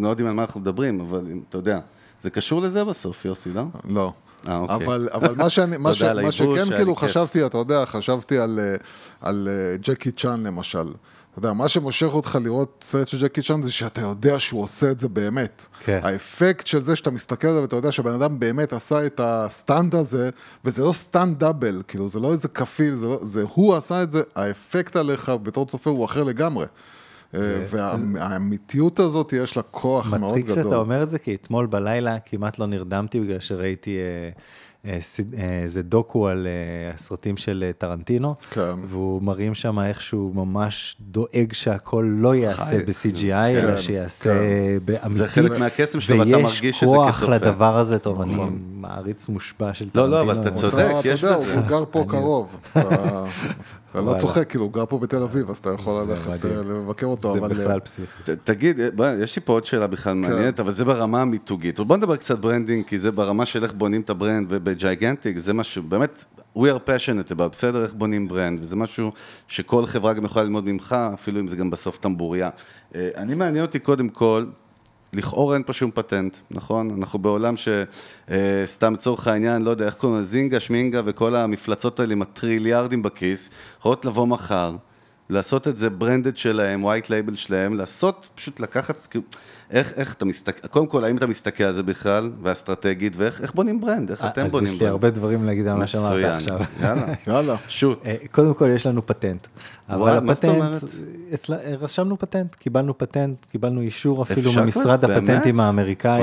לא יודעים על מה אנחנו מדברים, אבל אתה יודע, זה קשור לזה בסוף, יוסי, לא? לא. אה, אוקיי. אבל, אבל מה, שאני, מה, ש, מה שכן כאילו כיף. חשבתי, אתה יודע, חשבתי על, אה, על אה, ג'קי צ'אן למשל. אתה יודע, מה שמושך אותך לראות סרט של ג'קי צ'אן זה שאתה יודע שהוא עושה את זה באמת. כן. האפקט של זה שאתה מסתכל על זה ואתה יודע שהבן אדם באמת עשה את ה stunt הזה, וזה לא stunt double, כאילו זה לא איזה כפיל, זה, לא, זה הוא עשה את זה, האפקט עליך בתור צופה הוא אחר לגמרי. אה, והאמיתיות הזאת יש לה כוח מאוד מצחיק גדול. שאתה אומר את זה, כי אתמול בלילה כמעט לא נרדמתי בגלל שראיתי אה, אה, איזה דוקו על הסרטים של טרנטינו, כן. והוא מראים שם איך שהוא ממש דואג שהכל לא ייעשה. ב-CGI, אלא כן, שיעשה כן. באמיתי. זה חלק מהקסם שלו, ואתה מרגיש את זה ויש כוח כצופה. לדבר הזה, טוב, אני מעריץ מושבע של לא, טרנטינו. לא, אבל אתה צודק. אתה, יש אתה יודע, בזה. הוא גר פה קרוב. אתה- לא. צוחק, כאילו, הוא גר פה בתל אביב, אז אתה יכול זה ללכת. אה, לבקר אותו, זה אבל... אה, בכלל פסיכי. ת- תגיד, בוא, יש לי פה עוד שאלה בכלל מעניינת, אבל זה ברמה המיתוגית. בוא נדבר קצת branding, כי זה ברמה של איך בונים את ה brand, ובג'ייגנטיק זה משהו, באמת, we are passionate about, בסדר, איך בונים brand, וזה משהו שכל חברה גם יכולה ללמוד ממך, אפילו אם זה גם בסוף טמבוריה. אה, אני מעניין אותי קודם כל, לכאורה אין פה שום פטנט, נכון? אנחנו בעולם שסתם לצורך העניין, לא יודע, איך קוראים לזה, זינגה, שמינגה וכל המפלצות האלה עם הטריליארדים בכיס, יכולות לבוא מחר, לעשות את זה branded שלהם, white label שלהם, לעשות, פשוט לקחת, כאילו, איך, איך אתה מסתכל, קודם כל, האם אתה מסתכל על זה בכלל, ואסטרטגית, ואיך איך בונים brand, איך אתם אז בונים יש לי brand? הרבה דברים להגיד על מה שאמרת עכשיו. יאללה, יאללה. shoot. אה, קודם כל יש לנו פטנט. אבל הפטנט? אצלה- רשמנו פטנט, קיבלנו פטנט, קיבלנו אישור אפילו ממשרד כבר? הפטנטים באמת? האמריקאי.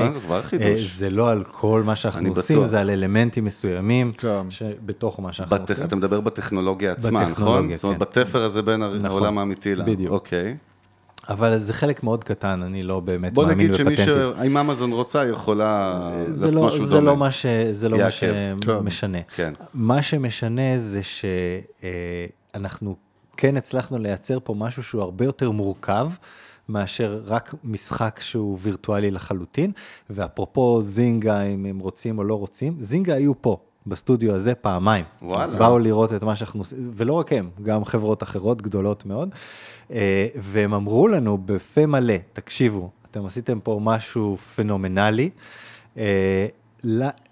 אה, זה לא על כל מה שאנחנו אני עושים, בטוח. זה על אלמנטים מסוימים כן. שבתוך מה שאנחנו בת... עושים. אתה מדבר בטכנולוגיה עצמה, נכון? זאת אומרת, כן. בתפר הזה בין נכון. העולם האמיתי לה. בדיוק. אוקיי. אבל זה חלק מאוד קטן, אני לא באמת בוא מאמין נגיד שמי בפטנטים. ש... אם אמזון רוצה, יכולה לעשות לא, משהו זה דומה. לא מה, ש, זה לא מה. שמשנה. כן. מה שמשנה זה שאנחנו כן הצלחנו לייצר פה משהו שהוא הרבה יותר מורכב. מאשר רק משחק שהוא וירטואלי לחלוטין, ואפרופו זינגה, אם הם רוצים או לא רוצים, זינגה היו פה, בסטודיו הזה פעמיים. וואלה. באו לראות את מה שאנחנו עושים, ולא רק הם, גם חברות אחרות גדולות מאוד, אה, והם אמרו לנו בפה מלא, תקשיבו, אתם עשיתם פה משהו פנומנלי.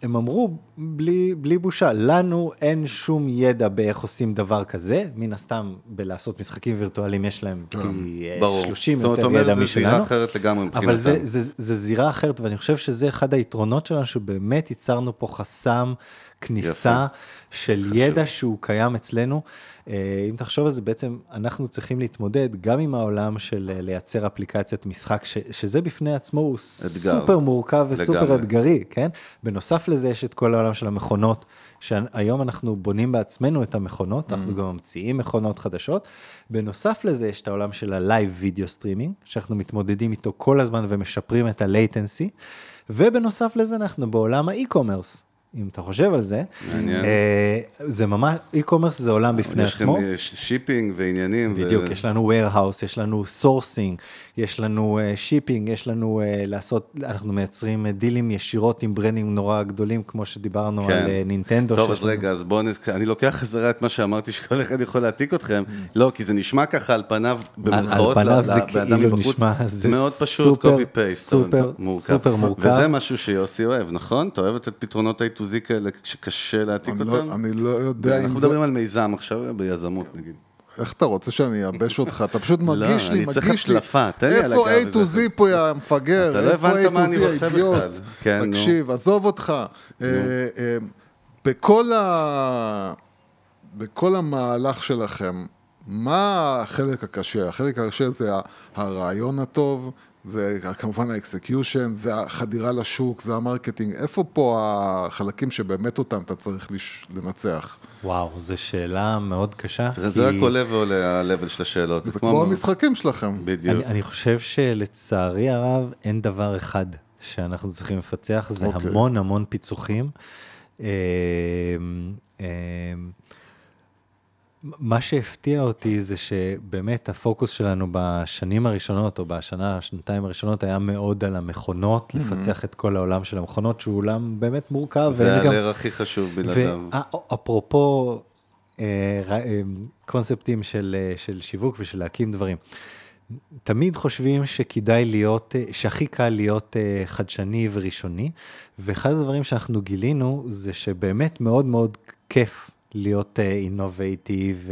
הם אמרו בלי, בלי בושה, לנו אין שום ידע באיך עושים דבר כזה, מן הסתם בלעשות משחקים וירטואליים יש להם פי אה, ברור. 30 זאת אומרת, יותר אתה אומר, ידע זה זירה משלנו. אחרת לגמרי מבחינתם. אבל זה, זה, זה זירה אחרת, ואני חושב שזה אחד היתרונות שלנו, שבאמת ייצרנו פה חסם כניסה של חשוב. ידע שהוא קיים אצלנו. אה, אם תחשוב על זה, בעצם אנחנו צריכים להתמודד גם עם העולם של אה, לייצר אפליקציית משחק, ש, שזה בפני עצמו הוא אתגר. סופר מורכב וסופר לגמרי. אתגרי, כן? בנוסף לזה יש את כל העולם של המכונות, שהיום אנחנו בונים בעצמנו את המכונות, אנחנו Mm. גם ממציאים מכונות חדשות. בנוסף לזה יש את העולם של ה live video streaming, שאנחנו מתמודדים איתו כל הזמן ומשפרים את ה-latency, ובנוסף לזה אנחנו בעולם ה e-commerce. אם אתה חושב על זה, מעניין. אה, זה ממש, e-commerce זה עולם בפני יש לכם עצמו. אה, שיפינג ועניינים. ו- בדיוק, יש לנו warehouse, יש לנו sourcing, יש לנו shipping, יש לנו uh, לעשות, אנחנו מייצרים דילים ישירות עם ברנדים נורא גדולים, כמו שדיברנו כן. על נינטנדו. טוב, אז לנו- רגע, אז בואו, נת... אני לוקח חזרה את מה שאמרתי, שכל אחד יכול להעתיק אתכם. לא, כי זה נשמע ככה על פניו, במרכאות, על פניו זה כאילו. נשמע, זה מאוד פשוט, סופר, copy paste. סופר, סופר מורכב. וזה משהו שיוסי אוהב, נכון? אתה אוהב לתת פתרונות A to Z כאלה שקשה להעתיק אני לא- אותם? אני לא יודע אם אנחנו זה... מדברים על מיזם עכשיו, ביזמות נגיד. איך אתה רוצה שאני אייבש אותך? אתה פשוט מגיש לי, אני צריך מגיש לי. הצלפה, תן לי על איפה הגב A to. Z פה, יא מפגר? אתה לא איפה הבנת A מה to אני Z, רוצה האידיוט? בכלל. כן. תקשיב, עזוב אותך. אה, אה, בכל ה... בכל המהלך שלכם, מה החלק הקשה? החלק הקשה זה הרעיון הטוב, זה כמובן ה execution, זה החדירה לשוק, זה ה marketing. איפה פה החלקים שבאמת אותם אתה צריך לש... לנצח? וואו, זו שאלה מאוד קשה. תראה, זה רק עולה ועולה ה-level של השאלות. זה כמו המשחקים שלכם. בדיוק. אני, אני חושב שלצערי הרב אין דבר אחד שאנחנו צריכים לפצח, זה אוקיי. המון המון פיצוחים. מה שהפתיע אותי זה שבאמת הפוקוס שלנו בשנים הראשונות, או בשנה, שנתיים הראשונות, היה מאוד על המכונות, לפצח את כל העולם של המכונות, שהוא עולם באמת מורכב. זה ואני גם- הלר הכי חשוב בלעדיו. ואפרופו אה, אה, קונספטים של, אה, של שיווק ושל להקים דברים, תמיד חושבים שכדאי להיות, שהכי קל להיות חדשני וראשוני, ואחד הדברים שאנחנו גילינו זה שבאמת מאוד מאוד כיף להיות אינובייטיב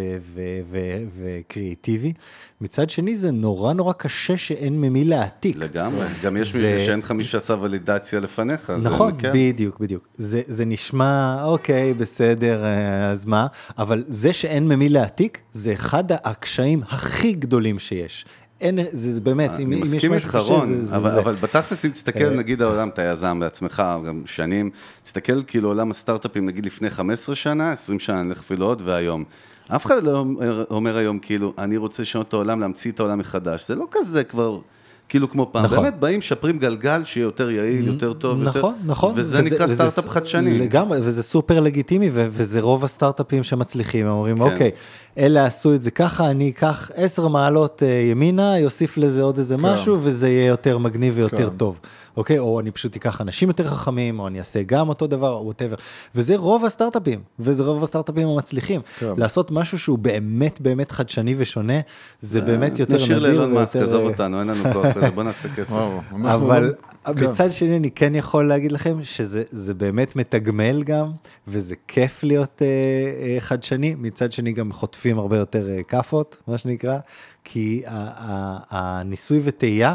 וקריאיטיבי. מצד שני זה נורא נורא קשה שאין ממי להעתיק. לגמרי. גם יש זה- מישהו שאין לך מי שעשה ולידציה לפניך. נכון, מקל. בדיוק, בדיוק. זה, זה נשמע, אוקיי, בסדר, אה, אז מה? אבל זה שאין ממי להעתיק, זה אחד הקשיים הכי גדולים שיש. אין, זה, זה באמת, אם, אני אם יש מסכים משהו איתך, קשה, רון, זה, זה, אבל, זה. אבל בתכלס, אם תסתכל, אה, נגיד העולם, אתה יזם בעצמך, גם שנים, תסתכל כאילו עולם הסטארט-אפים, נגיד לפני 15 שנה, 20 שנה, נלך אפילו עוד, והיום. אף אחד לא אומר, אומר היום, כאילו, אני רוצה לשנות את העולם, להמציא את העולם מחדש. זה לא כזה כבר כאילו כמו פעם. נכון. באמת באים, משפרים גלגל שיהיה יותר יעיל, יותר טוב, יותר... נכון, נכון. וזה וזה- נקרא סטארט-אפ חדשני. לגמרי, וזה סופר לגיטימי, ו- וזה רוב הסטארט-אפים שמצליחים, הם אומרים, כן. אוקיי, אלה עשו את זה ככה, אני אקח עשר מעלות אה, ימינה, יוסיף לזה עוד איזה משהו, וזה יהיה יותר מגניב ויותר כן. טוב. אוקיי? או אני פשוט אקח אנשים יותר חכמים, או אני אעשה גם אותו דבר, או whatever. וזה רוב הסטארט-אפים, וזה רוב הסטארט-אפים המצליחים. כן. לעשות משהו שהוא באמת באמת חדשני ושונה, זה באמת יותר נדיר נשאיר לאילון מאסק, ויותר, עזוב אה, אותנו, אין לנו כוח לזה, בוא נעשה כסף. אבל כן. מצד שני אני כן יכול להגיד לכם שזה זה באמת מתגמל גם, וזה כיף להיות אה, אה, חדשני, מצד שני גם חוטפים הרבה יותר כאפות, מה שנקרא, כי ה- ה- הניסוי וטעייה,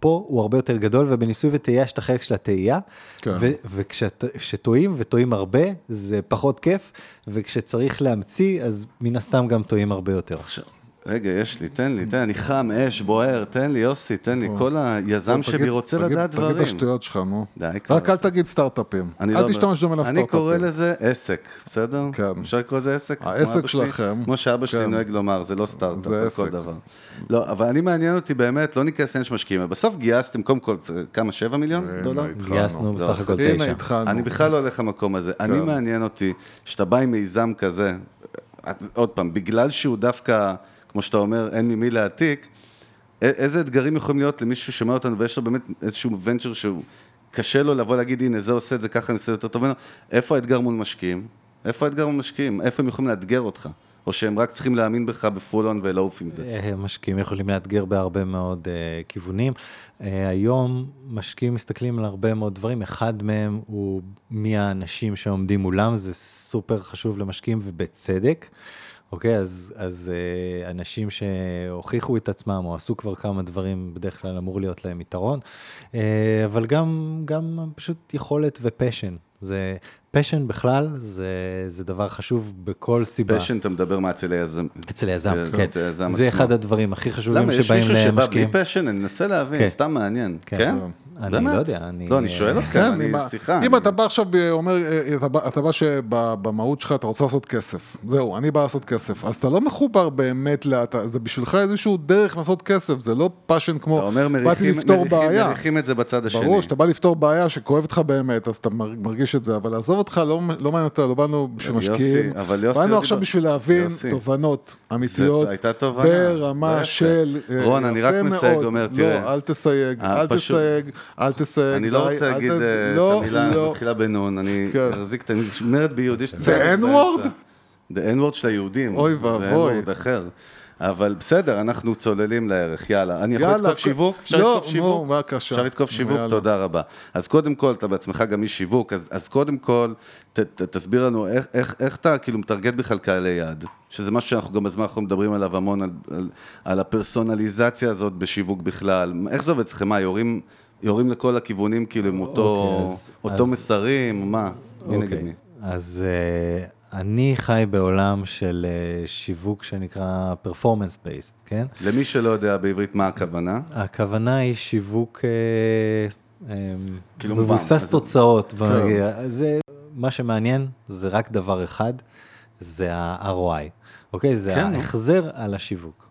פה הוא הרבה יותר גדול, ובניסוי וטעייה יש את החלק של הטעייה, כן. וכשטועים, וטועים הרבה, זה פחות כיף, וכשצריך להמציא, אז מן הסתם גם טועים הרבה יותר. עכשיו, רגע, יש לי, תן לי, תן, אני חם, אש, בוער, תן לי, יוסי, תן לי, כל היזם שבי תגיד- רוצה תגיד- לדעת תגיד את דברים. השטויות שלך, נו. די, כבר. רק אל תגיד סטארט-אפים. אני אל לא תשתמש במילה אני סטארט-אפים. קורא לזה עסק, בסדר? כן. אפשר לקרוא לזה עסק? העסק שלי? שלכם. כמו שאבא שלי כן. נוהג לומר, זה לא סטארט-אפ, זה כל עסק. דבר. לא, אבל אני מעניין אותי באמת, לא ניכנס לעניין שמשקיעים, בסוף גייסתם קודם כל, כמה, שבע מיליון דולר? גייסנו בסך הכל הנה תשע. התחלנו. אני בכלל לא הולך למקום הזה. אני מעניין אותי, שאתה בא עם מיזם כזה, את- עוד פעם, בגלל שהוא דווקא, כמו שאתה אומר, אין ממי להעתיק, איזה אתגרים יכולים להיות למישהו ששומע אותנו ויש לו באמת איזשהו ונצ'ר שהוא קשה לו לבוא להגיד, הנה, זה עושה את זה ככה, אני עושה יותר טוב ממנו. איפה האתגר מול משקיעים? איפה האתגר מול משקיעים? איפה הם יכולים לאתגר אותך? או שהם רק צריכים להאמין בך בפול און ולעוף עם זה? אה, משקיעים יכולים לאתגר בהרבה מאוד uh, כיוונים. Uh, היום משקיעים מסתכלים על הרבה מאוד דברים, אחד מהם הוא מי האנשים שעומדים מולם, זה סופר חשוב למשקיעים ובצדק. אוקיי, אז, אז uh, אנשים שהוכיחו את עצמם או עשו כבר כמה דברים, בדרך כלל אמור להיות להם יתרון, uh, אבל גם, גם פשוט יכולת ופשן. זה, passion בכלל זה, זה דבר חשוב בכל סיבה. passion, אתה מדבר מה אצל היזם. אצל היזם, כן, כן. אצל היזם זה עצמו. אחד הדברים הכי חשובים למה, יש שבאים מישהו שבא בלי למשקיעים. passion? אני מנסה להבין, כן. סתם מעניין. כן. כן? אני? לא יודע, אני- לא, אני שואל אותך, כן, אני שיחה. אם אתה בא עכשיו ואומר, אה, אתה בא- אתה בא שבמהות שלך אתה רוצה לעשות כסף, זהו, אני בא לעשות כסף, אז אתה לא מחובר באמת, זה בשבילך איזשהו דרך לעשות כסף, זה לא passion כמו, אתה אומר באתי מריחים את זה בצד השני. ברור, שאתה בא לפתור בעיה שכואבת לך באמת, אז אתה מר- מרגיש את זה, אבל עזוב אותך, לא לא מעניין אותה, לא באנו בשביל יוסי, משקיעים, אבל יוסי באנו לא עכשיו דיבר- בשביל להבין תובנות אמיתיות, ברמה לא. של, אה, רון, אני רק מסייג. אומר, תראה. לא, אל תסייג, אה, אל תסייג, אל תסייג, אני לא רוצה להגיד אה, לא, את המילה לא. מתחילה בנון, אני כן. אחזיק את אומרת ביהודי The N-word? The N-word של היהודים. אוי זה ואבוי. N-word אחר. אבל בסדר, אנחנו צוללים לערך, יאללה. אני יכול יאללה, לתקוף שיווק? אפשר לא, לתקוף שיווק? נו, בבקשה. אפשר לתקוף שיווק? תודה רבה. אז קודם כל, אתה בעצמך גם איש שיווק, אז, קודם כל, תסביר לנו איך, אתה כאילו מטרגט בכלל קהלי יעד, שזה משהו שאנחנו גם בזמן האחרון מדברים עליו המון, על הפרסונליזציה הזאת בשיווק בכלל. איך זה עובד אצלכם? מה, יורים, יורים לכל הכיוונים כאילו עם אותו, אוקיי, אז- אותו אז- מסרים? מה? מי נגד אוקיי, מי? אז uh, אני חי בעולם של uh, שיווק שנקרא performance based, כן? למי שלא יודע בעברית מה הכוונה, הכוונה היא שיווק uh, um, כאילו מבוסס תוצאות. בוא כן. נגיד. זה, מה שמעניין זה רק דבר אחד, זה ה-ROI, אוקיי? זה כן. ההחזר על השיווק.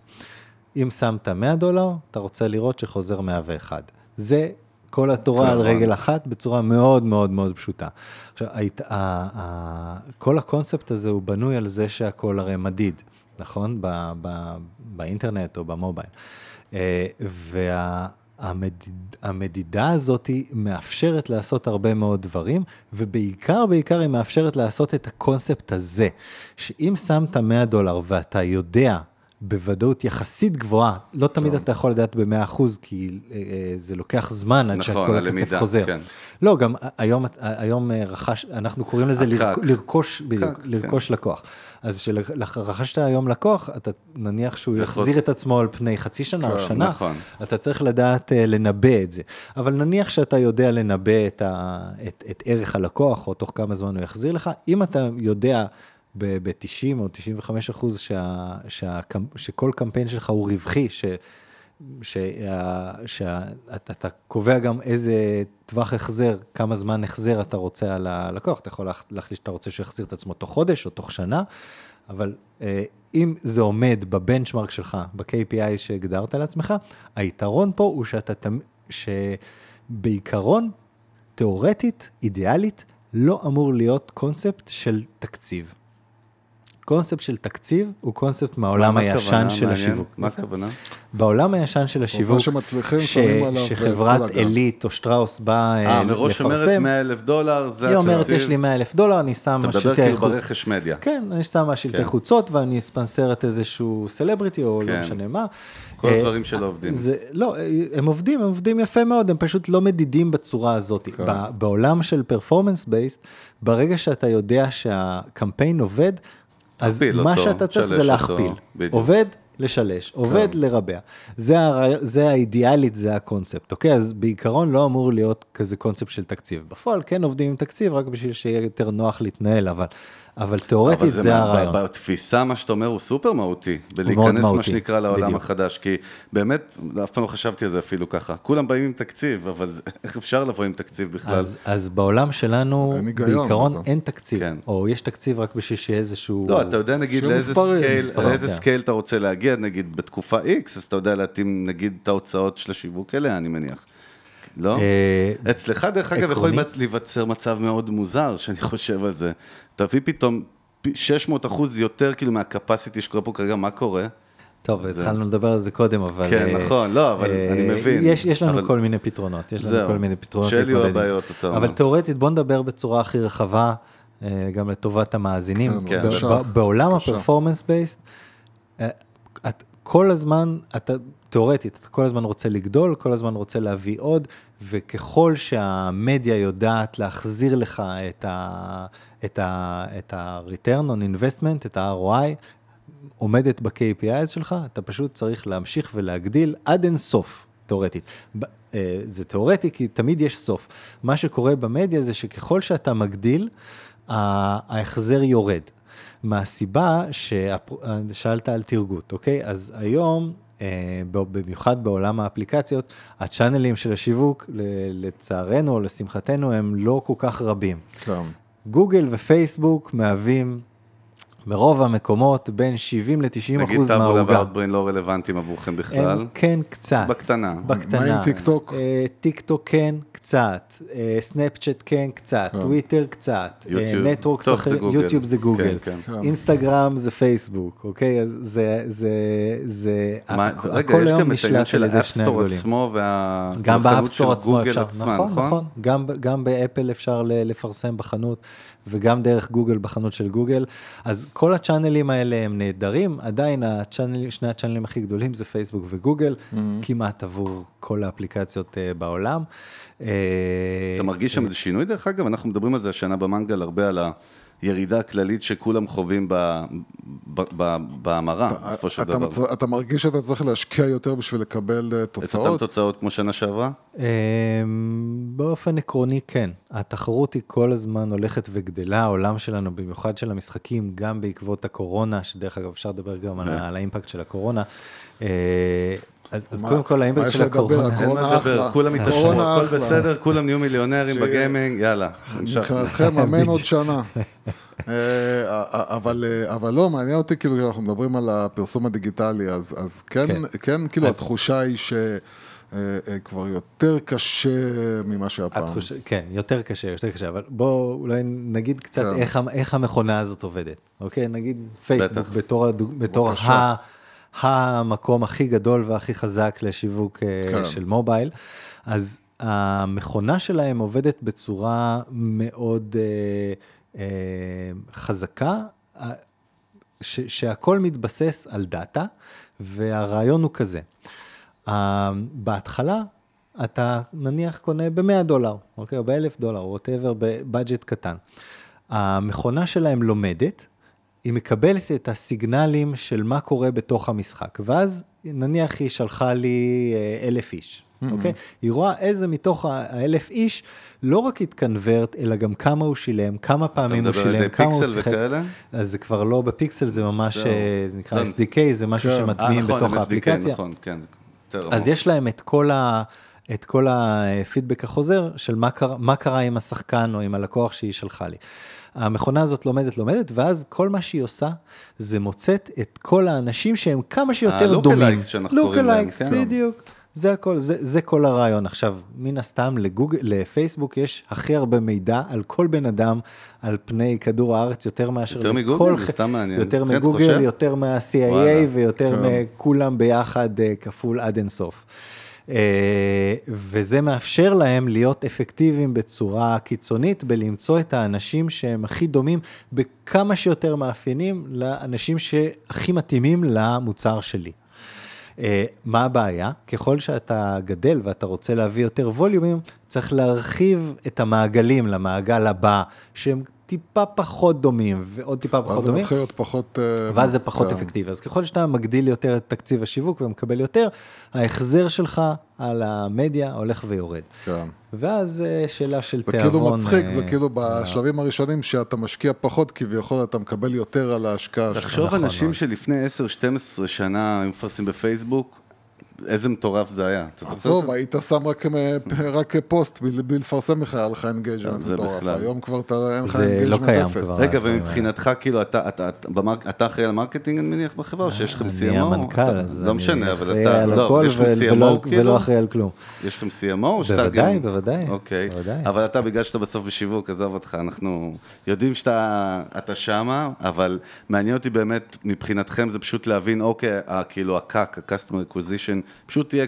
אם שמת 100 דולר, אתה רוצה לראות שחוזר 101. זה כל התורה על. רגל אחת בצורה מאוד מאוד מאוד פשוטה. עכשיו, היית, ה, ה, כל הקונספט הזה הוא בנוי על זה שהכל הרי מדיד, נכון? ב, ב, באינטרנט או במובייל. אה, והמדידה הזאת היא מאפשרת לעשות הרבה מאוד דברים, ובעיקר, בעיקר היא מאפשרת לעשות את הקונספט הזה, שאם שמת 100 דולר ואתה יודע בוודאות יחסית גבוהה, לא תמיד אתה יכול לדעת ב-100%, כי אה, אה, זה לוקח זמן עד נכון, שכל הכסף חוזר. כן. לא, גם היום, היום אה, רכש, אנחנו קוראים לזה. לרכ- לרכוש, בדיוק, כן. לרכוש לקוח. אז כשרכשת היום לקוח, אתה נניח שהוא יחזיר את עצמו על פני חצי שנה או כן, שנה, נכון. אתה צריך לדעת אה, לנבא את זה. אבל נניח שאתה יודע לנבא את, ה, את, את ערך הלקוח, או תוך כמה זמן הוא יחזיר לך, אם אתה יודע ב-90 או 95 אחוז שה, שה, שכל קמפיין שלך הוא רווחי. שאתה קובע גם איזה טווח החזר, כמה זמן החזר אתה רוצה על הלקוח, אתה יכול להח- להחליט שאתה רוצה שהוא יחזיר את עצמו תוך חודש או תוך שנה, אבל אה, אם זה עומד בבנצ'מרק שלך, ב-KPI שהגדרת לעצמך, היתרון פה הוא שאתה, שבעיקרון, תיאורטית, אידיאלית, לא אמור להיות קונספט של תקציב. קונספט של תקציב הוא קונספט מהעולם מה הישן הכוונה? של מעניין. השיווק. מה הכוונה? בעולם הישן של השיווק, ש- אה, כל שחברת. עילית או שטראוס באה אה, אה, מראש אומרת לפרסם, 100 אלף דולר, זה היא אומרת, התקציב. יש לי 100 אלף דולר, אני אתה שמה מדבר שלטי כאילו חוץ. ברכש מדיה. כן, אני שמה שלטי כן. חוצות ואני ספנסרת איזשהו סלבריטי או כן. לא משנה מה. כל אה, הדברים שלא עובדים. זה, לא, הם עובדים, הם עובדים יפה מאוד, הם פשוט לא מדידים בצורה הזאת. כן. ב- בעולם של פרפורמנס בייסט, ברגע שאתה יודע שהקמפיין עובד, אז מה אותו, שאתה צריך זה אותו, להכפיל. בדיוק. עובד, לשלש, עובד, כן. לרבע. זה, הרעי... זה האידיאלית, זה הקונספט, אוקיי? אז בעיקרון לא אמור להיות כזה קונספט של תקציב. בפועל כן עובדים עם תקציב, רק בשביל שיהיה יותר נוח להתנהל, אבל, אבל תיאורטית אבל זה, מה- הרעיון. בתפיסה, מה שאתה אומר, הוא סופר מהותי. מאוד בלהיכנס, מה שנקרא, לעולם בדיוק. החדש. כי באמת, אף פעם לא חשבתי על זה אפילו ככה. כולם באים עם תקציב, אבל זה- איך אפשר לבוא עם תקציב בכלל? אז, אז בעולם שלנו, בעיקרון. אין תקציב, כן. או יש תקציב רק בשביל שיהיה איזשהו... לא, אתה יודע נגיד לאיזה scale, לאיזה כן. scale אתה רוצה להגיע, נגיד בתקופה X, אז אתה יודע להתאים נגיד את ההוצאות של השיווק אליה, אני מניח. לא? אה, אצלך, דרך אגב, יכול להיווצר מצב מאוד מוזר, שאני חושב על זה. תביא פתאום פי- 600 אחוז יותר כאילו מה capacity שקורה פה כרגע, מה קורה? טוב, זה- התחלנו לדבר על זה קודם, אבל... כן, אה, נכון, לא, אבל אה, אני מבין. יש, יש לנו אבל- כל מיני פתרונות, יש לנו זהו, כל מיני פתרונות שאלו. הבעיות, אתה אומר. אבל תאורטית, בוא נדבר בצורה הכי רחבה, אה, גם לטובת המאזינים. כן, כן, בעולם. הפרפורמנס בייסט, כל הזמן, אתה, תאורטית, אתה כל הזמן רוצה לגדול, כל הזמן רוצה להביא עוד, וככל שהמדיה יודעת להחזיר לך את ה- את ה- את ה-return on investment, את ה-ROI, עומדת ב-KPIs שלך, אתה פשוט צריך להמשיך ולהגדיל עד אין סוף, תאורטית. ב- אה, זה תאורטי כי תמיד יש סוף. מה שקורה במדיה זה שככל שאתה מגדיל, ה- ההחזר יורד. מהסיבה ששאלת על תרגות, אוקיי? אז היום, במיוחד בעולם האפליקציות, הצ'אנלים של השיווק, לצערנו או לשמחתנו, הם לא כל כך רבים. כן. גוגל ופייסבוק מהווים ברוב המקומות בין 70 ל-90 נגיד אחוז מהעוגה. ואוטבריין לא רלוונטיים עבורכם בכלל. הם כן קצת. בקטנה. בקטנה. מה עם טיק טוק? אה, טיק טוק כן קצת, אה, סנאפצ'אט כן קצת, טוויטר קצת, אה, יוטיוב. networks אחרים, גוגל. יוטיוב זה גוגל, כן, כן. כן. אינסטגרם זה פייסבוק, אוקיי? זה, זה, זה, מה- הכ- רגע, הכל יש היום גם את העניין נשלט של על ידי שני ה App Store. עצמו וה... גם והחנות ב App Store של עצמו גוגל אפשר, עצמה, נכון, נכון, גם, גם באפל אפשר ל- לפרסם בחנות, וגם דרך גוגל בחנות של גוגל, אז כל הצ'אנלים האלה הם נהדרים, עדיין הצ'אנלים, שני הצ'אנלים הכי גדולים זה פייסבוק וגוגל, כמעט עבור כל האפליקציות אה, בעולם. אה, אתה מרגיש שם איזה שינוי דרך אגב? אנחנו מדברים על זה השנה במנגל הרבה על הירידה הכללית שכולם חווים ב- ב- ב- בהמרה, בסופו של אתה, דבר. מצ- אתה מרגיש שאתה צריך להשקיע יותר בשביל לקבל אה, את אותן תוצאות? תוצאות כמו שנה שעברה? אמ, באופן עקרוני כן, התחרות היא כל הזמן הולכת וגדלה, העולם שלנו, במיוחד של המשחקים, גם בעקבות הקורונה, שדרך אגב אפשר לדבר גם על, כן. על האימפקט של הקורונה. אה, אז, אז מה- קודם כל האימפקט יש של? הקורונה, אין הקורונה מה לדבר, אחלה. כולם התעשרו, הקורונה הכל. בסדר, כולם נהיו מיליונרים שיהיה- בגיימינג, יאללה. מבחינתכם אמן עוד שנה. אה, אבל, אה, אבל לא, מעניין אותי, כאילו, אנחנו מדברים על הפרסום הדיגיטלי, אז, אז כן, כן. כן, כאילו, אז- התחושה היא שכבר יותר קשה ממה שהיה פעם. התחוש... כן, יותר קשה, יותר קשה, אבל בואו אולי נגיד קצת כן. איך, איך המכונה הזאת עובדת, אוקיי? נגיד פייסבוק בטח. בתור, הדוג... בתור. ה... המקום הכי גדול והכי חזק לשיווק אה, כן. של מובייל, אז המכונה שלהם עובדת בצורה מאוד אה, אה, חזקה, אה, ש, שהכל מתבסס על דאטה, והרעיון הוא כזה. Uh, בהתחלה, אתה נניח קונה ב-100 דולר, אוקיי? או ב-1,000 דולר, whatever, ב budget קטן. המכונה שלהם לומדת, היא מקבלת את הסיגנלים של מה קורה בתוך המשחק, ואז נניח היא שלחה לי אה, אלף איש, אוקיי? היא רואה איזה מתוך ה- האלף איש לא רק התקנברט, אלא גם כמה הוא שילם, כמה פעמים הוא מדבר על שילם, כמה הוא פיקסל שיחק. וכאלה? אז זה כבר לא בפיקסל, זה ממש. אה, זה נקרא לא, SDK, זה משהו כן. אה, שמטמיעים נכון, בתוך MSDK, האפליקציה. נכון, כן, אז. יש להם את כל את כל הפידבק החוזר של מה קרה, מה קרה עם השחקן או עם הלקוח שהיא שלחה לי. המכונה הזאת לומדת, לומדת, ואז כל מה שהיא עושה, זה מוצאת את כל האנשים שהם כמה שיותר דומים. שאנחנו קוראים להם, כן. בדיוק. זה הכל, זה, זה כל הרעיון. עכשיו, מן הסתם, לגוג, לפייסבוק יש הכי הרבה מידע על כל בן אדם על פני כדור הארץ, יותר מאשר... יותר מגוגל? זה ח- סתם מעניין. יותר כן, מגוגל? יותר מה-CIA. ויותר כן. מכולם ביחד אה, כפול עד אינסוף. אה, וזה מאפשר להם להיות אפקטיביים בצורה קיצונית, בלמצוא את האנשים שהם הכי דומים בכמה שיותר מאפיינים לאנשים שהכי מתאימים למוצר שלי. אה, מה הבעיה? ככל שאתה גדל ואתה רוצה להביא יותר ווליומים, צריך להרחיב את המעגלים למעגל הבא, שהם טיפה פחות דומים, ועוד טיפה פחות ואז זה דומים. מתחיל להיות פחות... אה, ואז זה פחות כן. אפקטיבי. אז ככל שאתה מגדיל יותר את תקציב השיווק ומקבל יותר, ההחזר שלך על המדיה הולך ויורד. כן. ואז אה, שאלה של זה תיאבון. כאילו מצחיק, אה, זה כאילו בשלבים הראשונים שאתה משקיע פחות, כביכול אתה מקבל יותר על ההשקעה שלך. תחשוב נכון אנשים. שלפני 10-12 שנה היו מפרסמים בפייסבוק, איזה מטורף זה היה. עזוב, היית שם רק, מ- רק פוסט בלי, לפרסם בכלל, היה לך engagement זה מטורף. בכלל. היום כבר אתה, אין לך לא engagement קיים אפס. רגע, ומבחינתך, כאילו, אתה- אתה- אתה במרק- אתה אחראי על marketing, אני מניח, בחברה, או שיש לכם CMO? אני המנכ"ל, אז לא משנה, אבל אחראי אתה, על לא, יש לכם CMO, כאילו? ולא אחראי על כלום. יש לכם CMO או שאתה גם... בוודאי, אוקיי. בוודאי. אבל אתה, בגלל שאתה בסוף בשיווק, עזוב אותך, אנחנו יודעים שאתה אתה שמה, אבל מעניין אותי באמת, מבחינתכם זה פשוט להבין, אוקיי, כאילו ה-CAC, ה-Customer Acquisition, פשוט יהיה...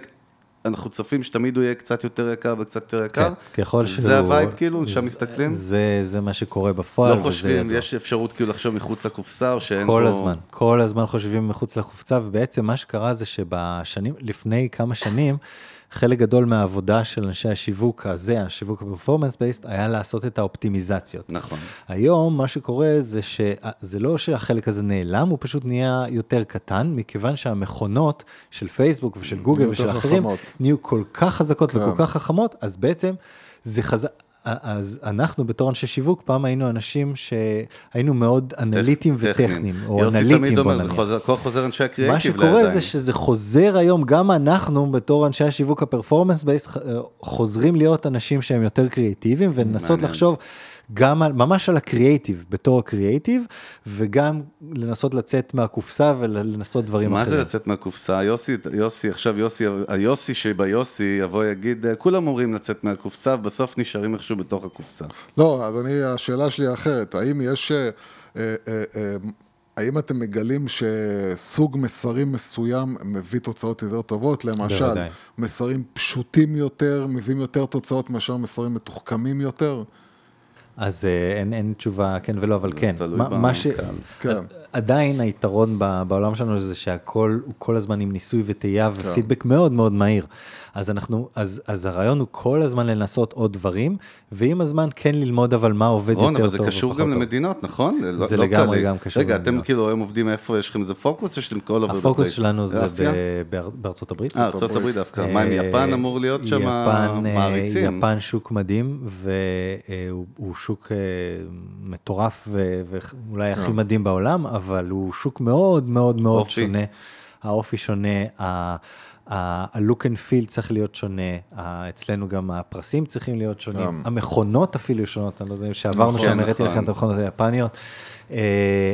אנחנו צופים שתמיד הוא יהיה קצת יותר יקר וקצת יותר יקר. כן, ככל שהוא... זה ה vibe כאילו, שם זה- מסתכלים? זה, זה מה שקורה בפועל. לא חושבים. יש אפשרות כאילו לחשוב מחוץ לקופסה, או שאין כל פה... הזמן, כל הזמן חושבים מחוץ לקופסה, ובעצם מה שקרה זה שבשנים, לפני כמה שנים, חלק גדול מהעבודה של אנשי השיווק הזה, השיווק הפרפורמנס בייסט, היה לעשות את האופטימיזציות. נכון. היום מה שקורה זה שזה לא שהחלק הזה נעלם, הוא פשוט נהיה יותר קטן, מכיוון שהמכונות של פייסבוק ושל גוגל ושל אחרים. נהיו כל כך חזקות כן. וכל כך חכמות, אז בעצם זה חזק. אז אנחנו בתור אנשי שיווק, פעם היינו אנשים שהיינו מאוד אנליטיים וטכניים, או יוסי אנליטיים תמיד בוא נניח. חוזר- כוח חוזר אנשי הקריאייטיב מה שקורה לידיים. זה שזה חוזר היום, גם אנחנו בתור אנשי השיווק הפרפורמנס בייס חוזרים להיות אנשים שהם יותר קריאיטיביים ולנסות. לחשוב גם על, ממש על הקריאיטיב בתור הקריאיטיב, וגם לנסות לצאת מהקופסה ולנסות דברים מה אחרים. זה לצאת מהקופסה? יוסי, יוסי, עכשיו יוסי, היוסי שביוסי יבוא יגיד, "אה, כולם אומרים לצאת מהקופסה, ובסוף נשארים איכשהו בתוך הקופסה. לא, אדוני, השאלה שלי אחרת. האם יש... אה, אה, אה, האם אתם מגלים שסוג מסרים מסוים מביא תוצאות יותר טובות? למשל, בוודאי. מסרים פשוטים יותר, מביאים יותר תוצאות מאשר מסרים מתוחכמים יותר? אז אה, אין, אין תשובה כן ולא, אבל כן. תלוי מה ש... במנכ"ל. כן. עדיין היתרון בעולם שלנו זה שהכל הוא כל הזמן עם ניסוי וטעייה כן. ופידבק מאוד מאוד מהיר. אז אנחנו, אז, אז הרעיון הוא כל הזמן לנסות עוד דברים, ועם הזמן כן ללמוד אבל מה עובד רון, יותר אבל טוב זה קשור גם טוב. למדינות, נכון? לא- זה לא לגמרי. גם קשור רגע, אתם למדינות. כאילו היום עובדים איפה? יש לכם איזה פוקוס, או שאתם כל the הפוקוס? שלנו זה בארצות הברית. אה, ארצות הברית דווקא. מה עם יפן אה, אמור להיות שם אה, מעריצים? יפן שוק מדהים, והוא שוק אה, מטורף ואולי הכי מדהים בעולם, אבל הוא שוק מאוד מאוד מאוד אופי. שונה. האופי שונה, ה- ה- ה-look and feel צריך להיות שונה, אצלנו גם הפרסים צריכים להיות שונים. המכונות אפילו שונות, אני לא יודע אם שעברנו נכון, שם, הראיתי נכון. לכם את המכונות היפניות,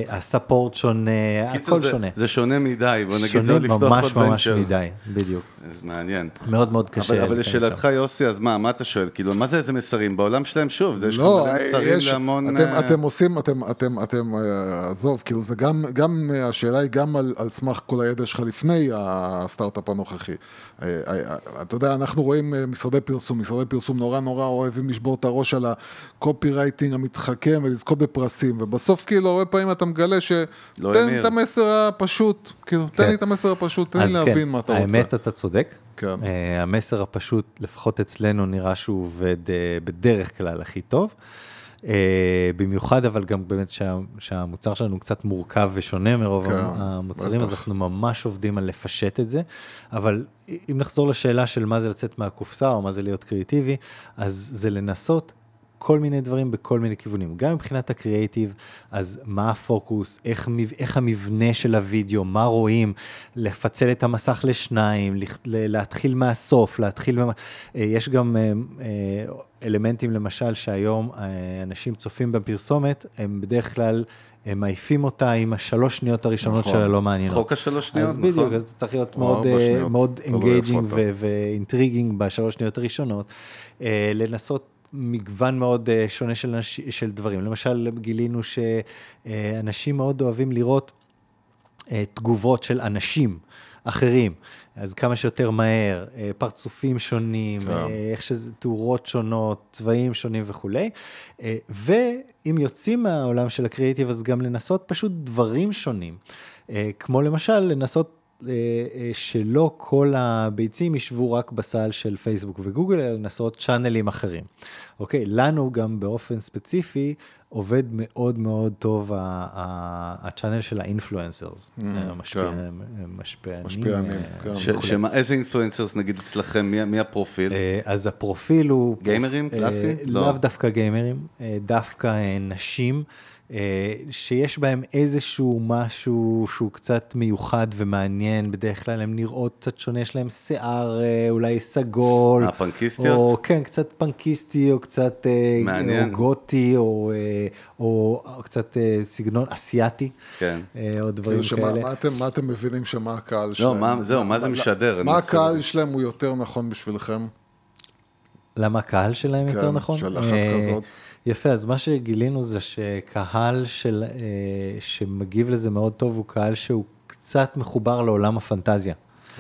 הספורט שונה, הכל שונה. זה שונה מדי, בוא נגיד, זה שונה עוד לפתוח עוד ממש ממש ונצ'ר. מדי, בדיוק. זה מעניין. מאוד מאוד קשה. אבל, לשאלתך. יוסי, אז מה, מה אתה שואל? כאילו, מה זה איזה מסרים? בעולם שלהם, שוב, זה יש לך לא, מסרים להמון... אתם, אה, אתם עושים, אתם, אתם, אתם, אה, עזוב, כאילו זה גם, גם, אה, השאלה היא גם על, על סמך כל הידע שלך לפני הסטארט-אפ הנוכחי. אה, אה, אה, אתה יודע, אנחנו רואים אה, משרדי פרסום, משרדי פרסום נורא נורא אוהבים לשבור את הראש על הקופי רייטינג המתחכם ולזכות בפרסים, ובסוף כאילו הרבה פעמים אתה מגלה ש... לא תן. את המסר הפשוט, כאילו, תן כן. לי את המסר הפשוט, תן לי אז להבין כן, מה אתה רוצה. האמת, אתה צודק. כן. אה, המסר הפשוט, לפחות אצלנו, נראה שהוא עובד אה, בדרך כלל הכי טוב. אה, במיוחד, אבל גם באמת שה, שהמוצר שלנו קצת מורכב ושונה מרוב כן, המוצרים, אז בטח. אנחנו ממש עובדים על לפשט את זה. אבל אם נחזור לשאלה של מה זה לצאת מהקופסה, או מה זה להיות קריאיטיבי, אז זה לנסות כל מיני דברים בכל מיני כיוונים. גם מבחינת הקריאייטיב, אז מה הפוקוס, איך, איך המבנה של הוידאו, מה רואים, לפצל את המסך לשניים, להתחיל מהסוף, להתחיל... אה, יש גם אה, אה, אלמנטים, למשל, שהיום אנשים צופים בפרסומת, הם בדרך כלל... הם מעיפים אותה עם השלוש שניות הראשונות נכון. שלה לא מעניינות. חוק השלוש שניות, אז נכון. בדיוק, אז אתה צריך להיות או מאוד, שניות, מאוד engaging אתה. ו intriguing בשלוש שניות הראשונות, אה, לנסות מגוון מאוד אה, שונה של, אנש- של דברים. למשל, גילינו שאנשים מאוד אוהבים לראות אה, תגובות של אנשים אחרים, אז כמה שיותר מהר, אה, פרצופים שונים, כן. אה, איך שזה, תאורות שונות, צבעים שונים וכולי. ואם יוצאים מהעולם של הקריאיטיב, אז גם לנסות פשוט דברים שונים. כמו למשל, לנסות שלא כל הביצים ישבו רק בסל של פייסבוק וגוגל, אלא לנסות channelים אחרים. אוקיי, לנו גם באופן ספציפי עובד מאוד מאוד טוב ה channel של ה influencers. משפיענים, אה, איזה influencers נגיד אצלכם, מי, מי הפרופיל? אה, אז הפרופיל הוא... גיימרים? אה, קלאסי? לא. לאו דווקא גיימרים, אה, דווקא אה, נשים. אה, שיש בהם איזשהו משהו שהוא קצת מיוחד ומעניין, בדרך כלל הן נראות קצת שונה, יש להם שיער אה, אולי סגול. אה, פאנקיסטיות? או כן, קצת פאנקיסטי, או קצת אה, מעניין. או גותי, או, או, או קצת סגנון אסיאתי, כן. או דברים כאילו שמה, כאלה. מה אתם, מה אתם מבינים שמה הקהל שלהם? מה- זהו, מה זה משדר? מה הקהל שלהם הוא יותר נכון בשבילכם? למה הקהל שלהם יותר כן, נכון? של אחת אה, כזאת. יפה, אז מה שגילינו זה שקהל של, אה, שמגיב לזה מאוד טוב הוא קהל שהוא קצת מחובר לעולם הפנטזיה.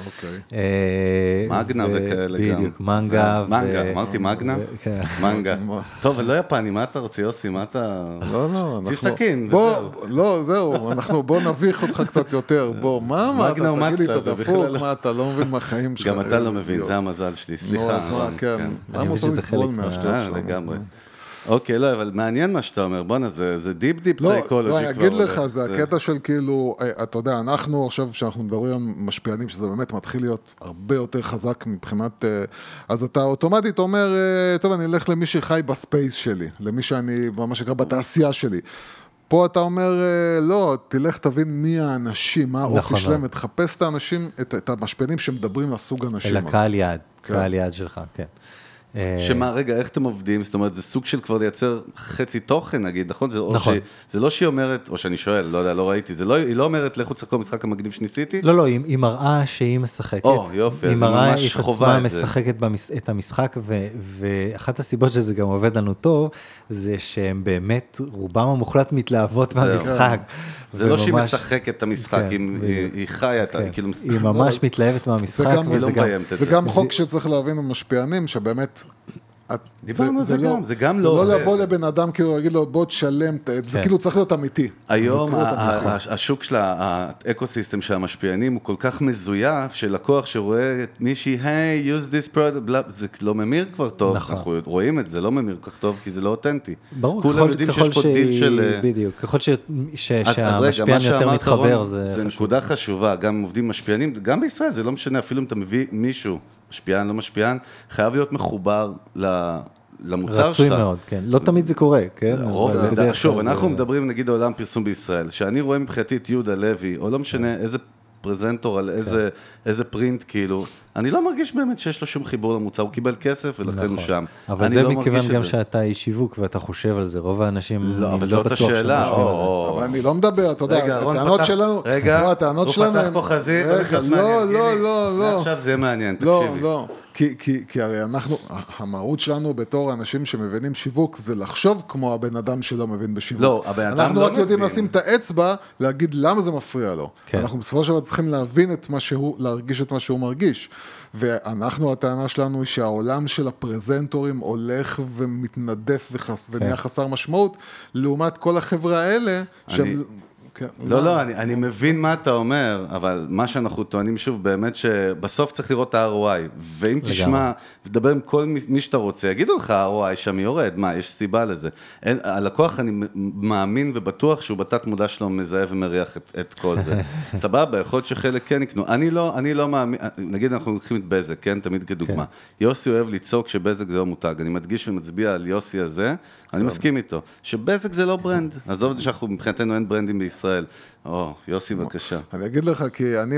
אוקיי. אה, מגנה וכאלה גם. בדיוק, מנגה. מנגה, אמרתי מגנה? כן. מנגה. מה? טוב, לא יפני, מה אתה רוצה, יוסי? מה אתה... לא, לא, אנחנו... סכין, בוא, וזהו. לא, זהו, אנחנו, בוא נביך אותך קצת יותר. בוא, מה אמרת? מגנה תגיד לי, ומצלה, אתה זה דפוק, בכלל לא- מה, אתה לא מבין מהחיים שלך? גם אתה לא מבין. זה המזל שלי, נו, סליחה. אז מה, כן. אני למה אותו לסבול מה- מהשטויות אה, שלנו? לגמרי. אוקיי, לא, אבל מעניין מה שאתה אומר, בואנה, זה זה דיפ דיפ לא, סייקולוגי לא. אני אגיד לך. זה הקטע של כאילו, אה, אתה יודע, אנחנו עכשיו, כשאנחנו מדברים על משפיענים, שזה באמת מתחיל להיות הרבה יותר חזק מבחינת... אה, אז אתה אוטומטית אומר, אה, טוב, אני אלך למי שחי ב space שלי, למי שאני, מה שנקרא, בתעשייה שלי. פה אתה אומר, לא, תלך תבין מי האנשים, מה האופי נכון שלהם. ותחפש את האנשים, את, את המשפיענים שמדברים לסוג האנשים. אלא הזה. קהל יעד, כן. קהל יעד שלך, כן. אה, שמה, רגע, איך אתם עובדים? זאת אומרת, זה סוג של כבר לייצר חצי תוכן, נגיד, נכון? זה, נכון. ש, זה לא שהיא אומרת, או שאני שואל, לא יודע, לא ראיתי, זה לא, היא לא אומרת, לכו תשחקו משחק המגניב שניסיתי? לא, לא, היא, היא מראה שהיא משחקת. או, יופי, אז היא מראה את עצמה את. משחקת במש, את המשחק, ו, ואחת הסיבות שזה גם עובד לנו טוב, זה שהם באמת, רובם המוחלט מתלהבות. מהמשחק. זה לא שהיא משחקת את המשחק, כן, היא, בדיוק. היא, היא חיה את ה... כן. כאילו, היא ממש לא, מתלהבת מהמשחק, גם- וזה לא גם... זה. גם חוק שצריך להבין במשפיענים, שבאמת... את- דיברנו על זה לא- גם, זה גם זה לא לא עובד. לבוא לבן אדם, כאילו, להגיד לו, בוא תשלם, את- זה כן. כאילו צריך להיות אמיתי. היום זה צריך להיות ה- אמיתי. ה- השוק של ה ecosystem של המשפיענים הוא כל כך מזויף, שלקוח שרואה את מישהי, hi, use this product, זה לא ממיר כבר טוב, נכון. אנחנו רואים את זה, לא ממיר כל כך טוב, כי זה לא אותנטי. ברור, כולם ככל, יודעים ככל שיש פה דיל של... אה, בדיוק, ככל ש, ש, אז, אז רגע, שהמשפיען יותר מתחבר, רון, זה, זה חשוב. נקודה חשובה, גם עובדים משפיענים, גם בישראל, זה לא משנה, אפילו אם אתה מביא מישהו, משפיען, לא משפיען, חייב להיות מחובר ל... למוצר שלך. רצוי מאוד, כן. לא תמיד זה קורה, כן? רוב, שוב, כלל זה- אנחנו מדברים נגיד על עולם פרסום בישראל, שאני רואה מבחינתי את יהודה לוי, או לא משנה איזה פרזנטור על איזה, איזה פרינט, כאילו, אני לא מרגיש באמת שיש לו שום חיבור למוצר, הוא קיבל כסף ולכן הוא נכון. שם. אבל אני זה לא מכיוון גם זה. שאתה איש שיווק ואתה חושב על זה, רוב האנשים, לא, אני אבל לא זאת השאלה, זה. או, אבל אני לא מדבר, אתה יודע, הטענות שלנו, רגע, לא, הוא פתח פה חזית, רגע, לא. לא, לא, לא. עכשיו זה מעניין, לא, תקשיבי. לא, כי, כי, כי הרי אנחנו, המהות שלנו בתור אנשים שמבינים שיווק זה לחשוב כמו הבן אדם שלא מבין בשיווק. לא, הבן אדם אנחנו לא רק יודעים מבין. לשים את האצבע, להגיד למה זה מפריע לו. כן. אנחנו בסופו של דבר צריכים להבין את מה שהוא, להרגיש את מה שהוא מרגיש. ואנחנו, הטענה שלנו היא שהעולם של הפרזנטורים הולך ומתנדף וחס, ונהיה חסר משמעות, לעומת כל החבר'ה האלה, שהם... כן. לא, לא, אני, אני מבין מה אתה אומר, אבל מה שאנחנו טוענים שוב, באמת שבסוף צריך לראות את ה-ROI. ואם תשמע, ותדבר עם כל מי, מי שאתה רוצה, יגידו לך, ה-ROI שם יורד, מה, יש סיבה לזה. אין, הלקוח, אני מאמין ובטוח שהוא בתת מודע שלו מזהה ומריח את, את כל זה. סבבה, יכול להיות שחלק כן יקנו. אני לא, אני לא מאמין, נגיד אנחנו לוקחים את בזק, כן, תמיד כדוגמה. כן. יוסי אוהב לצעוק שבזק זה לא מותג. אני מדגיש ומצביע על יוסי הזה, אני מסכים איתו. שבזק זה לא ברנד. עזוב את זה שאנחנו, מבחינתנו אין ברנדים בישראל. או, יוסי, בבקשה. אני אגיד לך, כי אני,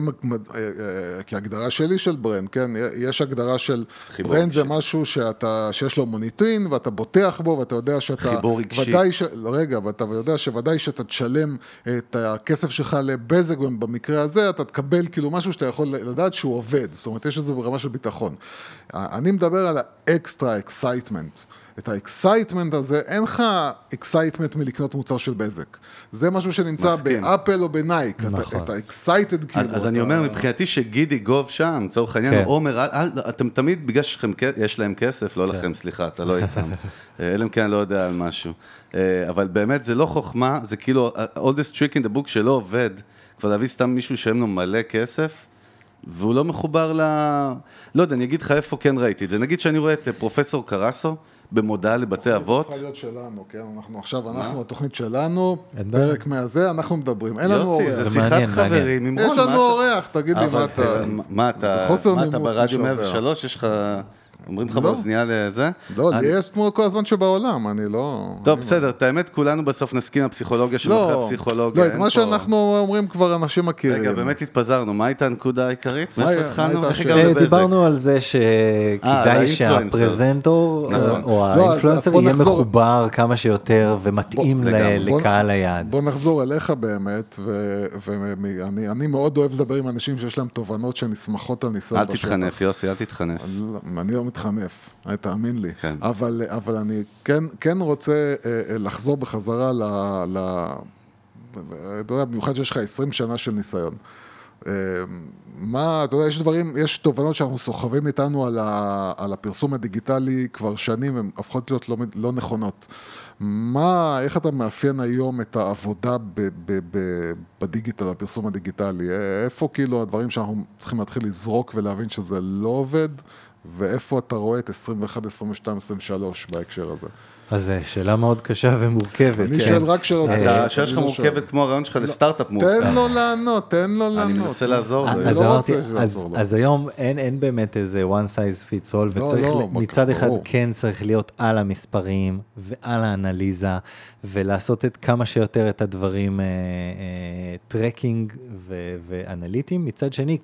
כי הגדרה שלי של brand, כן, יש הגדרה של brand זה משהו שאתה, שיש לו מוניטין, ואתה בוטח בו, ואתה יודע שאתה... חיבור רגשי. ודאי ש... רגע, ואתה יודע שוודאי שאתה תשלם את הכסף שלך לבזק, במקרה הזה אתה תקבל כאילו משהו שאתה יכול לדעת שהוא עובד. זאת אומרת, יש איזה ברמה של ביטחון. אני מדבר על ה extra excitement. את ה excitement הזה, אין לך excitement מלקנות מוצר של בזק. זה משהו שנמצא מסכים. באפל או בנייק, נכון. אתה excited כאילו. אז, אז אני אומר, מבחינתי שגידי גוב שם, לצורך העניין, כן. עומר, אתם תמיד, בגלל שיש להם כסף, לא כן. לכם, סליחה, אתה לא איתם. אה, אלא אם כן אני לא יודע על משהו. אה, אבל באמת, זה לא חוכמה, זה כאילו, oldest trick in the book שלא עובד, כבר להביא סתם מישהו שאין לו מלא כסף. והוא לא מחובר ל... לא יודע, אני אגיד לך איפה כן ראיתי את זה. נגיד שאני רואה את פרופסור קרסו, במודעה לבתי אבות. צריכה להיות שלנו, כן? אנחנו עכשיו, אנחנו, התוכנית שלנו, פרק מהזה, אנחנו מדברים. אין לנו אורח. יוסי, זה שיחת חברים עם רון. יש לנו אורח, תגיד לי. מה אתה, מה אתה ברדיו 103, יש לך... אומרים לך באוזנייה לזה? לא, לי יש כמו כל הזמן שבעולם, אני לא... טוב, בסדר, את האמת, כולנו בסוף נסכים על פסיכולוגיה של אחרי הפסיכולוגיה. לא, את מה שאנחנו אומרים כבר אנשים מכירים. רגע, באמת התפזרנו, מה הייתה הנקודה העיקרית? מאיפה התחלנו? דיברנו על זה שכדאי שהפרזנטור או האינפלואנסר יהיה מחובר כמה שיותר ומתאים לקהל היעד. בוא נחזור אליך באמת, ואני מאוד אוהב לדבר עם אנשים שיש להם תובנות שנסמכות על ניסיון בשטח. אל תתחנף, יוסי, אל תתחנף. אני לא מתחנף, תאמין לי. כן. אבל, אבל אני כן, כן רוצה אה, לחזור בחזרה ל... ל אתה יודע, במיוחד שיש לך 20 שנה של ניסיון. אה, מה, אתה יודע, יש דברים, יש תובנות שאנחנו סוחבים איתנו על, ה, על הפרסום הדיגיטלי כבר שנים, הן הופכות להיות לא, לא נכונות. מה, איך אתה מאפיין היום את העבודה ב, ב, ב, בדיגיטל, הפרסום הדיגיטלי? איפה כאילו הדברים שאנחנו צריכים להתחיל לזרוק ולהבין שזה לא עובד, ואיפה אתה רואה את 21, 22, 23 בהקשר הזה? אז זו שאלה מאוד קשה ומורכבת. אני שואל רק שאלות קשות. השאלה שלך מורכבת כמו הרעיון שלך לסטארט-אפ מורכב. תן לו לענות, תן לו לענות. אני מנסה לעזור לו. אני לא רוצה לעזור לו. אז היום אין באמת איזה one size fits all, וצריך, מצד אחד כן צריך להיות על המספרים ועל האנליזה, ולעשות את כמה שיותר את הדברים tracking ואנליטיים. מצד שני,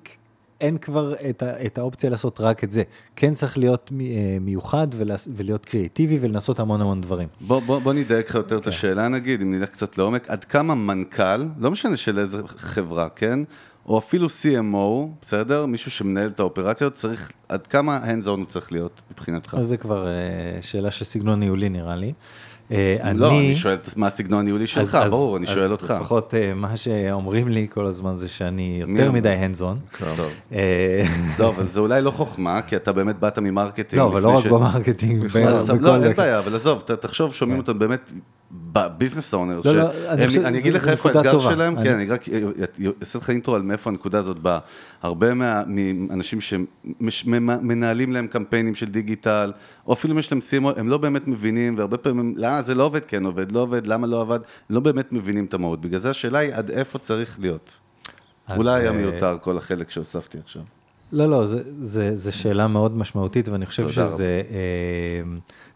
אין כבר את, ה, את האופציה לעשות רק את זה. כן צריך להיות אה, מיוחד ולהיות קריאייטיבי ולנסות המון המון דברים. בוא, בוא, בוא נדייק לך יותר okay. את כן. השאלה נגיד, אם נלך קצת לעומק, עד כמה מנכ"ל, לא משנה של איזה חברה, כן? או אפילו CMO, בסדר? מישהו שמנהל את האופרציות, צריך, עד כמה hands on הוא צריך להיות מבחינתך? אז זה כבר uh, שאלה של סגנון ניהולי נראה לי. אה, לא, אני שואל מה הסגנון הניהולי שלך, ברור, אני שואל אותך. אז לפחות אה, מה שאומרים לי כל הזמן זה שאני יותר מדי hands on. אה, לא, אבל זה אולי לא חוכמה, כי אתה באמת באת מ marketing. לא, אבל לא רק ב marketing. לא, אין בעיה, אבל עזוב, תחשוב, שומעים כן. אותם באמת ב business owners, לא, לא, אני אגיד לך איפה האתגר שלהם, כן, אני רק אעשה לך intro על מאיפה הנקודה הזאת באה. הרבה מהאנשים שמנהלים להם קמפיינים של דיגיטל, או אפילו אם יש להם סימו, הם לא באמת מבינים, והרבה פעמים, למה זה לא עובד, כן עובד, לא עובד, למה לא עבד, לא באמת מבינים את המהות. בגלל זה השאלה היא עד איפה צריך להיות. אולי היה מיותר כל החלק שהוספתי עכשיו. לא, לא, זו שאלה מאוד משמעותית, ואני חושב שזה...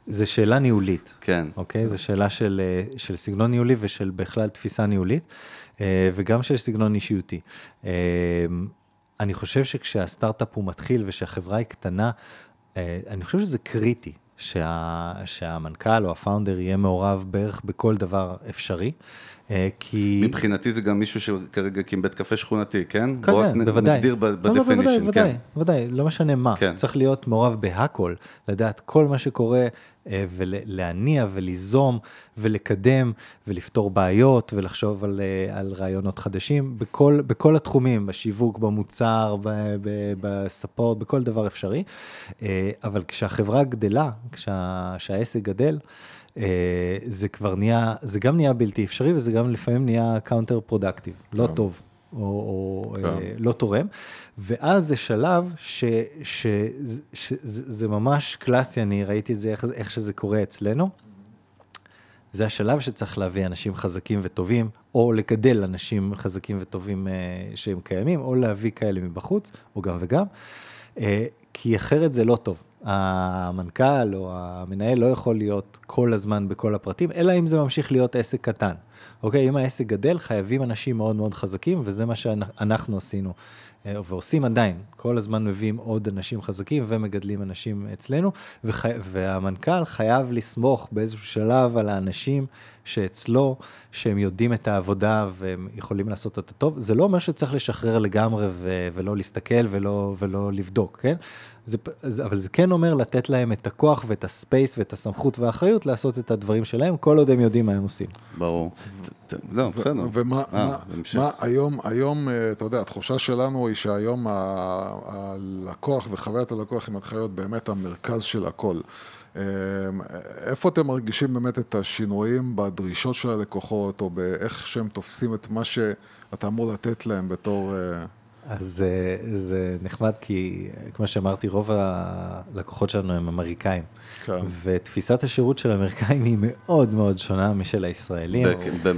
זה שאלה ניהולית. כן. אוקיי? זו שאלה של, אה, של סגנון ניהולי ושל בכלל תפיסה ניהולית, אה, וגם של סגנון אישיותי. אה, אני חושב שכשהסטארט-אפ הוא מתחיל ושהחברה היא קטנה, אני חושב שזה קריטי. שה, שהמנכ"ל או ה founder יהיה מעורב בערך בכל דבר אפשרי. כי... מבחינתי זה גם מישהו שכרגע הקים בית קפה שכונתי, כן? כן, בואו רק בוודאי. נגדיר ב definition, לא, לא, בוודאי, כן. בוודאי, לא משנה מה, כן. צריך להיות מעורב בהכל, לדעת כל מה שקורה ולהניע וליזום ולקדם ולפתור בעיות ולחשוב על, אה, על רעיונות חדשים בכל, בכל התחומים, בשיווק, במוצר, ב support, בכל דבר אפשרי. אבל כשהחברה גדלה, כשה, כשהעסק גדל, אה, זה כבר נהיה, זה גם נהיה בלתי אפשרי וזה גם לפעמים נהיה counterproductive, לא. טוב. או, או כן. אה, לא תורם, ואז זה שלב שזה ש, ש, ש, זה זה ממש קלאסי, אני ראיתי את זה, איך, איך שזה קורה אצלנו. זה השלב שצריך להביא אנשים חזקים וטובים, או לגדל אנשים חזקים וטובים אה, שהם קיימים, או להביא כאלה מבחוץ, או גם וגם, אה, כי אחרת זה לא טוב. המנכ"ל או המנהל לא יכול להיות כל הזמן בכל הפרטים, אלא אם זה ממשיך להיות עסק קטן. אוקיי, אם העסק גדל, חייבים אנשים מאוד מאוד חזקים, וזה מה שאנחנו עשינו, אה, ועושים עדיין. כל הזמן מביאים עוד אנשים חזקים ומגדלים אנשים אצלנו, וחי... והמנכ"ל חייב לסמוך באיזשהו שלב על האנשים שאצלו, שהם יודעים את העבודה והם יכולים לעשות אותה טוב. זה לא אומר שצריך לשחרר לגמרי ו... ולא להסתכל ולא, ולא לבדוק, כן? זה, זה, אבל זה כן אומר לתת להם את הכוח ואת הספייס ואת הסמכות והאחריות לעשות את הדברים שלהם, כל עוד הם יודעים מה הם עושים. ברור. לא, בסדר. ומה אה, מה-. מה היום, היום, אה, אתה יודע, התחושה שלנו היא שהיום ה- הלקוח וחוויית הלקוח היא מתחילה להיות באמת המרכז של הכל. אה, איפה אתם מרגישים באמת את השינויים בדרישות של הלקוחות, או באיך שהם תופסים את מה שאתה אמור לתת להם בתור... אה, אז אה, זה נחמד כי, כמו שאמרתי, רוב הלקוחות שלנו הם אמריקאים. כן. ותפיסת השירות של האמריקאים היא מאוד מאוד שונה משל הישראלים.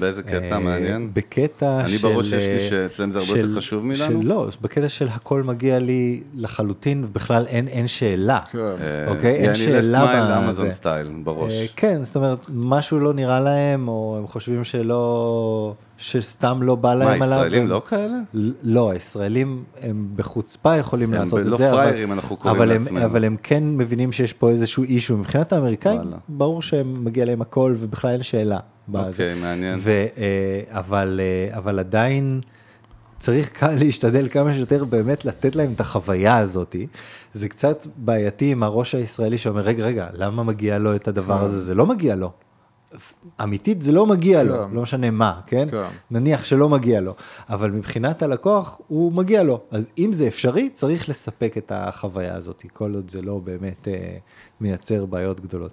באיזה קטע אה, מעניין? בקטע אני של... בראש יש לי אה, שאצלם זה הרבה יותר חשוב. של- לא, בקטע של הכל מגיע לי לחלוטין, ובכלל אין, אין שאלה. כן. אה, אוקיי, אין יעני שאלה לסמייל, בזה. אמזון סטייל, בראש. אה, כן, זאת אומרת, משהו לא נראה להם, או הם חושבים שלא, שסתם לא בא להם מה, עליו. ישראלים הם- לא כאלה? לא, הישראלים הם בחוצפה יכולים הם לעשות לא את זה, אבל- פראיירים, אנחנו קוראים אבל הם- לעצמנו. אבל הם כן מבינים שיש פה איזשהו אישו. מבחינת האמריקאים, וואלה. ברור שמגיע להם הכל, ובכלל אין שאלה. אוקיי, מעניין. ו, אה, אבל, אה, אבל עדיין צריך להשתדל כמה שיותר באמת לתת להם את החוויה הזאת. זה קצת בעייתי עם הראש הישראלי שאומר, רגע, רגע, למה מגיע לו את הדבר הזה? זה לא מגיע לו. אמיתית זה לא מגיע לו, כן. לא משנה מה, כן? כן. נניח שלא מגיע לו, אבל מבחינת הלקוח הוא מגיע לו. אז אם זה אפשרי, צריך לספק את החוויה הזאת, כל עוד זה לא באמת אה, מייצר בעיות גדולות.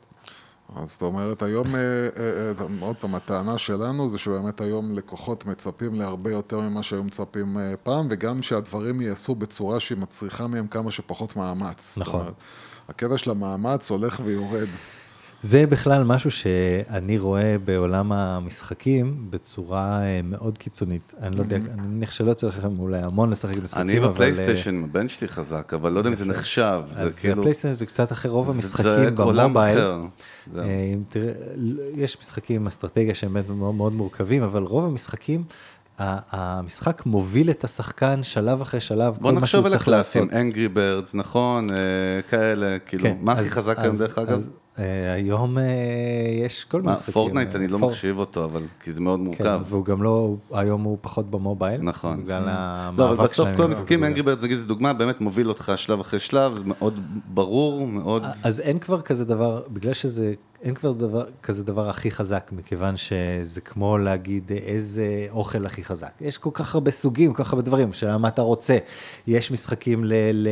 אז זאת אומרת, היום, אה, אה, אה, עוד פעם, הטענה שלנו זה שבאמת היום לקוחות מצפים להרבה יותר ממה שהיו מצפים אה, פעם, וגם שהדברים ייעשו בצורה שהיא מצריכה מהם כמה שפחות מאמץ. נכון. אומרת, הקטע של המאמץ הולך ויורד. זה בכלל משהו שאני רואה בעולם המשחקים בצורה אה, מאוד קיצונית. אני לא יודע, אני מניח שלא יוצא לכם אולי המון לשחק משחקים, אני אבל... אה, בפלייסטיישן, הבן שלי חזק, אבל לא יודע אם זה נחשב, זה אז כאילו... הפלייסטיישן זה קצת אחר, רוב המשחקים במובייל. אה, אם תראה, יש משחקים עם אסטרטגיה שהם באמת מאוד מורכבים, אבל רוב המשחקים, המשחק מוביל את השחקן שלב אחרי שלב, בוא כל מה שהוא נחשוב על צריך הקלאסים, לעשות. Angry Birds, נכון, אה, כאלה, כאילו, כן, מה הכי אז- חזק היום אז- דרך אגב? אה, היום אה, יש כל מיני מה, משחקים. פורטנייט אני לא מחשיב אותו, אבל כי זה מאוד כן, מורכב. והוא גם לא, היום הוא פחות במובייל. נכון. בגלל המאבק לא, אבל בסוף שלהם כל המשחקים. Angry Birds, נגיד, זו דוגמה, באמת מוביל אותך שלב אחרי שלב, זה מאוד ברור, מאוד... אז אין כבר כזה דבר, בגלל שזה, אין כבר דבר, כזה דבר הכי חזק, מכיוון שזה כמו להגיד איזה אוכל הכי חזק. יש כל כך הרבה סוגים, כל כך הרבה דברים, שאלה מה אתה רוצה. יש משחקים, ל, ל,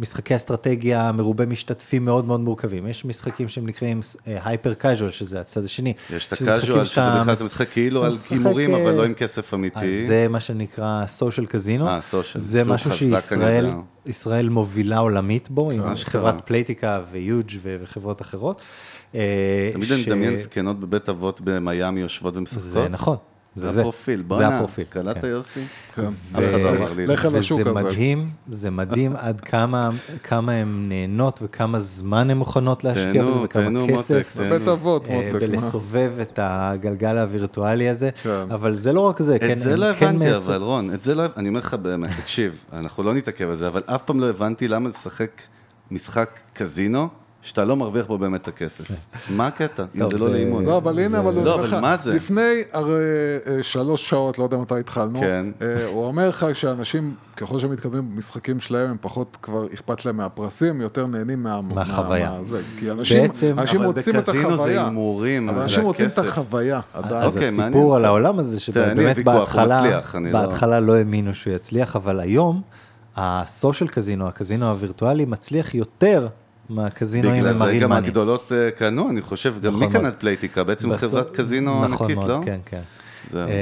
משחקי אסטרטגיה מרובי משתתפים מאוד מאוד מורכבים. יש משחקים שהם נקראים הייפר קאז'ואל, שזה הצד השני. יש את הקאז'ואל, שזה בכלל מס- משחק כאילו על הימורים, אה, אבל לא עם כסף אמיתי. אז זה מה שנקרא סושיאל קזינו. אה, social. זה משהו שישראל. ישראל מובילה עולמית בו, עם. חברת פלייטיקה ויוג' וחברות אחרות. אה, תמיד אני מדמיין זקנות בבית אבות במיאמי יושבות ומשחקות. זה נכון. זה הפרופיל, זה בואנה, הפרופיל. קלטת כן. יוסי? כן. אף אחד לא אמר לי. את זה. לך על השוק וזה. מדהים, זה מדהים עד כמה, כמה הן נהנות וכמה זמן הן מוכנות להשקיע בזה וכמה כסף. בבית אבות, אה, מותק? ולסובב את הגלגל הווירטואלי הזה, כן. אבל זה לא רק זה, כן, את זה הם לא כן הבנתי, אבל רון, את זה לא, אני אומר לך באמת, תקשיב, אנחנו לא נתעכב על זה, אבל אף פעם לא הבנתי למה לשחק משחק קזינו, שאתה לא מרוויח בו באמת את הכסף. מה הקטע? אם טוב, זה לא לאימון. לא, אבל הנה, אבל הוא לא, אומר אבל לך, מה זה? לפני הרי אה, שלוש שעות, לא יודע מתי התחלנו, כן. אה, הוא אומר לך שאנשים, ככל שהם מתקדמים במשחקים שלהם, הם פחות כבר אכפת להם מהפרסים, יותר נהנים מה... מהחוויה. כי אנשים, אבל רוצים את בקזינו זה החוויה. הימורים, אבל זה אנשים רוצים את. החוויה, עדיין. אז אוקיי. הסיפור על העולם הזה, שבאמת לא- בהתחלה לא האמינו שהוא יצליח, אבל היום הסושיאל קזינו, הקזינו הווירטואלי, מצליח יותר מהקזינואים בגלל הם זה מראים גם מאני. הגדולות אה, קנו, אני חושב, גם נכון מי קנה. את פלייטיקה? בעצם בסוף- חברת קזינו נכון ענקית, מאוד, לא? כן, כן. זהו. אה,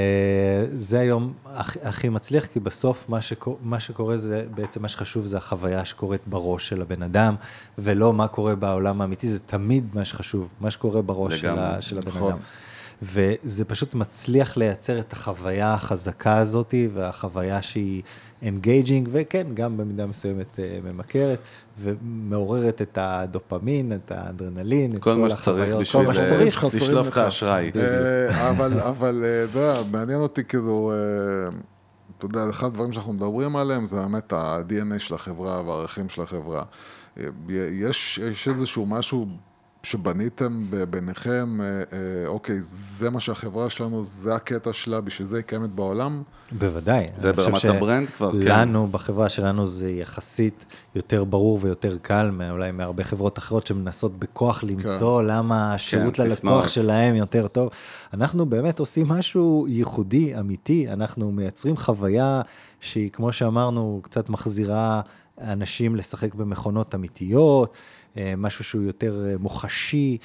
זה היום הכי- הכי מצליח, כי בסוף מה, שקור, מה שקורה זה, בעצם מה שחשוב זה החוויה שקורית בראש של הבן אדם, ולא מה קורה בעולם האמיתי, זה תמיד מה שחשוב, מה שקורה בראש של, ה, של הבן נכון. אדם. וזה פשוט מצליח לייצר את החוויה החזקה הזאת, והחוויה שהיא engaging, וכן, גם במידה מסוימת אה, ממכרת, ומעוררת את הדופמין, את האדרנלין, את כל מה שצריך בשביל אה, לשלוף לך. אשראי. אה, אבל, אבל, אה, אתה יודע, מעניין אותי כאילו, אתה יודע, אחד הדברים שאנחנו מדברים עליהם זה באמת ה-DNA של החברה והערכים של החברה. יש, יש איזשהו משהו שבניתם ביניכם, אה, אה, אוקיי, זה מה שהחברה שלנו, זה הקטע שלה, בשביל זה היא קיימת בעולם? בוודאי. זה ברמת הברנד כבר, כן. לנו, בחברה שלנו, זה יחסית יותר ברור ויותר קל, אולי מהרבה חברות אחרות שמנסות בכוח למצוא למה השירות כן, ללקוח סיסמאות. שלהם יותר טוב. אנחנו באמת עושים משהו ייחודי, אמיתי, אנחנו מייצרים חוויה שהיא, כמו שאמרנו, קצת מחזירה אנשים לשחק במכונות אמיתיות, משהו שהוא יותר אה, מוחשי.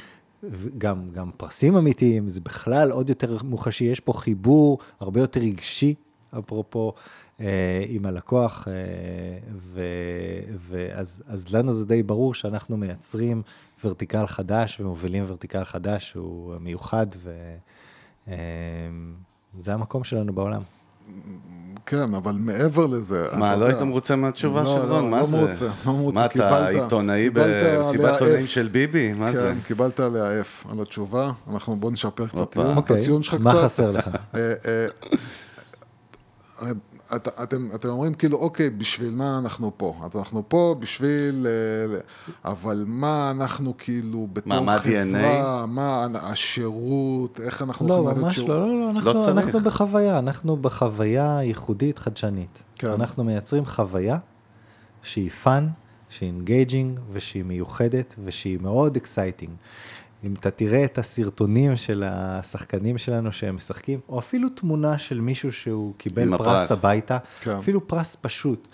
גם, גם פרסים אמיתיים, זה בכלל עוד יותר מוחשי, יש פה חיבור הרבה יותר רגשי, אפרופו, אה, עם הלקוח, אה, ו, ואז אז לנו זה די ברור שאנחנו מייצרים ורטיקל חדש ומובילים ורטיקל חדש שהוא מיוחד, וזה המקום שלנו בעולם. כן, אבל מעבר לזה... מה, לא היית מרוצה מהתשובה לא, של לא, רון? מה לא זה? מרוצה, לא מרוצה, מה אתה, עיתונאי במסיבת עיתונאים. של ביבי? מה זה? כן, קיבלת עליה F על התשובה, אנחנו בוא נשפר קצת את אוקיי, הציון שלך קצת. מה חסר לך? את, אתם, אתם אומרים כאילו, אוקיי, בשביל מה אנחנו פה? אנחנו פה בשביל... אה, אבל מה אנחנו כאילו בתור מה, מה חברה, מה השירות, איך אנחנו לא, יכולים לתת ממש שירות? לא, לא, לא, אנחנו, צריך. אנחנו בחוויה, אנחנו בחוויה ייחודית חדשנית. כן. אנחנו מייצרים חוויה שהיא fun, שהיא engaging ושהיא מיוחדת ושהיא מאוד exciting. אם אתה תראה את הסרטונים של השחקנים שלנו שהם משחקים, או אפילו תמונה של מישהו שהוא קיבל פרס הפרס. הביתה, כן. אפילו פרס פשוט.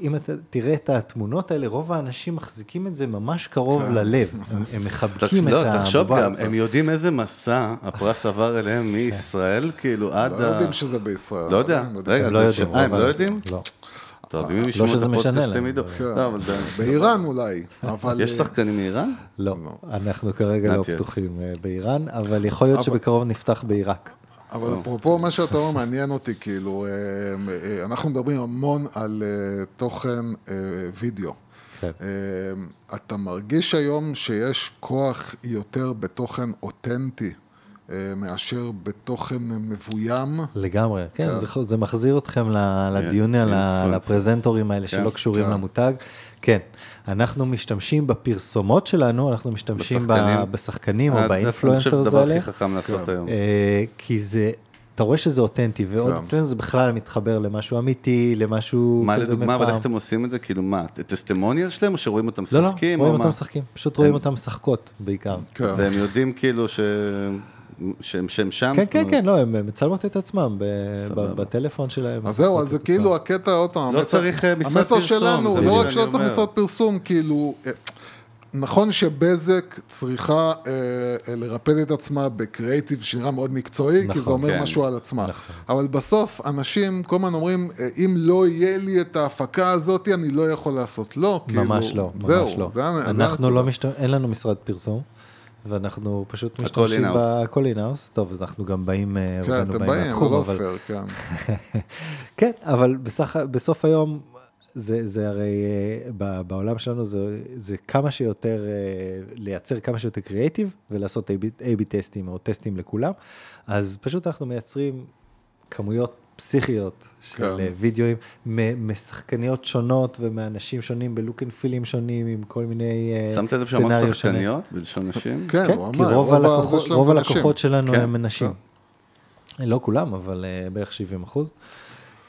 אם אתה תראה את התמונות האלה, רוב האנשים מחזיקים את זה ממש קרוב כן. ללב. הם, הם מחבקים את לא, הבבא. תחשוב גם, הם יודעים איזה מסע הפרס עבר אליהם מישראל, כאילו עד לא ה... יודעים שזה בישראל. לא יודע, רגע, הם לא יודעים. אה, הם לא האנשים. יודעים? לא. טוב, אם הם ישמעו את שזה משנה הפודקאסט הם ידעו. כן. לא. באיראן אולי, אבל... יש שחקנים מאיראן? לא, אנחנו כרגע לא. פתוחים אה, באיראן, אבל יכול להיות שבקרוב נפתח בעיראק. אבל אפרופו מה שאתה אומר מעניין אותי, כאילו, אה, אה, אנחנו מדברים המון על אה, תוכן אה, וידאו. כן. אה, אתה מרגיש היום שיש כוח יותר בתוכן אותנטי אה, מאשר בתוכן מבוים? לגמרי, כן, כן. זה, זה מחזיר אתכם ל- לדיון על ה- influencers. לפרזנטורים האלה שלא כן, קשורים כן. למותג. כן, אנחנו משתמשים בפרסומות שלנו, אנחנו משתמשים ב- בשחקנים. בשחקנים או אה, אני חושב שזה הדבר הכי חכם לעשות כן. היום. אה, כי זה, אתה רואה שזה אותנטי, ועוד כן. אצלנו זה בכלל מתחבר למשהו אמיתי, למשהו מה כזה לדוגמה, אבל איך מפעם. אתם עושים את זה? כאילו מה, טסטימוניאל שלהם, או שרואים אותם לא, לא, משחקים? רואים או אותם מה? משחקים, פשוט רואים אותם משחקות בעיקר. כן. והם יודעים כאילו ש... שהם שהם שם? כן, כן, כן, לא, הם מצלמות את עצמם ב- סבבה. ב- בטלפון שלהם. אז זהו, אז זה כאילו. הקטע, עוד פעם, לא המסר- צריך, אה, משרד המסר פרסום, שלנו, זה לא רק שלא צריך. משרד פרסום, כאילו, אה, נכון שבזק צריכה אה, לרפד את עצמה בקריאיטיב שנראה מאוד מקצועי, כי נכון, זה אומר כן. משהו על עצמה. נכון. אבל בסוף, אנשים כל הזמן אומרים, אם לא יהיה לי את ההפקה הזאת, אני לא יכול לעשות. לא, כאילו, ממש לא, ממש זהו, לא. זה ה- זה אנחנו. לא משת... אין לנו משרד פרסום, ואנחנו פשוט הכל משתמשים. בהכל אינאוס. טוב, אז אנחנו גם באים, אה, כן, אתם באים זה לא אבל... פייר, כן. כן, אבל בסך, בסוף היום, זה, זה הרי, אה, בעולם שלנו זה, זה כמה שיותר, אה, לייצר כמה שיותר קריאייטיב, ולעשות A-B טסטים או טסטים לכולם, אז פשוט אנחנו מייצרים כמויות פסיכיות של כן. כן. וידאוים, משחקניות שונות ומאנשים שונים בלוק אנד פילים שונים, עם כל מיני אה, שמת לב שאמרת סצנריו שונים. שחקניות בלשון נשים? כן, כן, כי רוב ה- הלקוחות, רוב. הלקוחות שלנו כן, הם נשים. לא כולם, אבל אה, בערך 70 אחוז.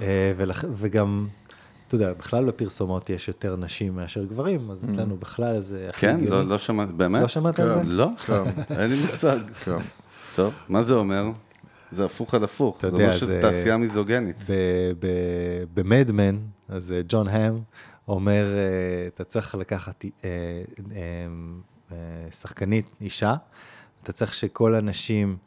אה, ולכ- וגם, אתה יודע, בכלל בפרסומות יש יותר נשים מאשר גברים, אז אצלנו בכלל זה הכי כן. לא, לא שמעתי, באמת? לא שמעת על זה? כן. לא? כן. אין לי מושג. כן. טוב, מה זה אומר? זה הפוך על הפוך. זה יודע, אומר שזו תעשייה מיזוגנית. ב Mad Men, אז אה, ג'ון האם, אומר, אה, אתה צריך לקחת אה, שחקנית, אישה, אתה צריך שכל הנשים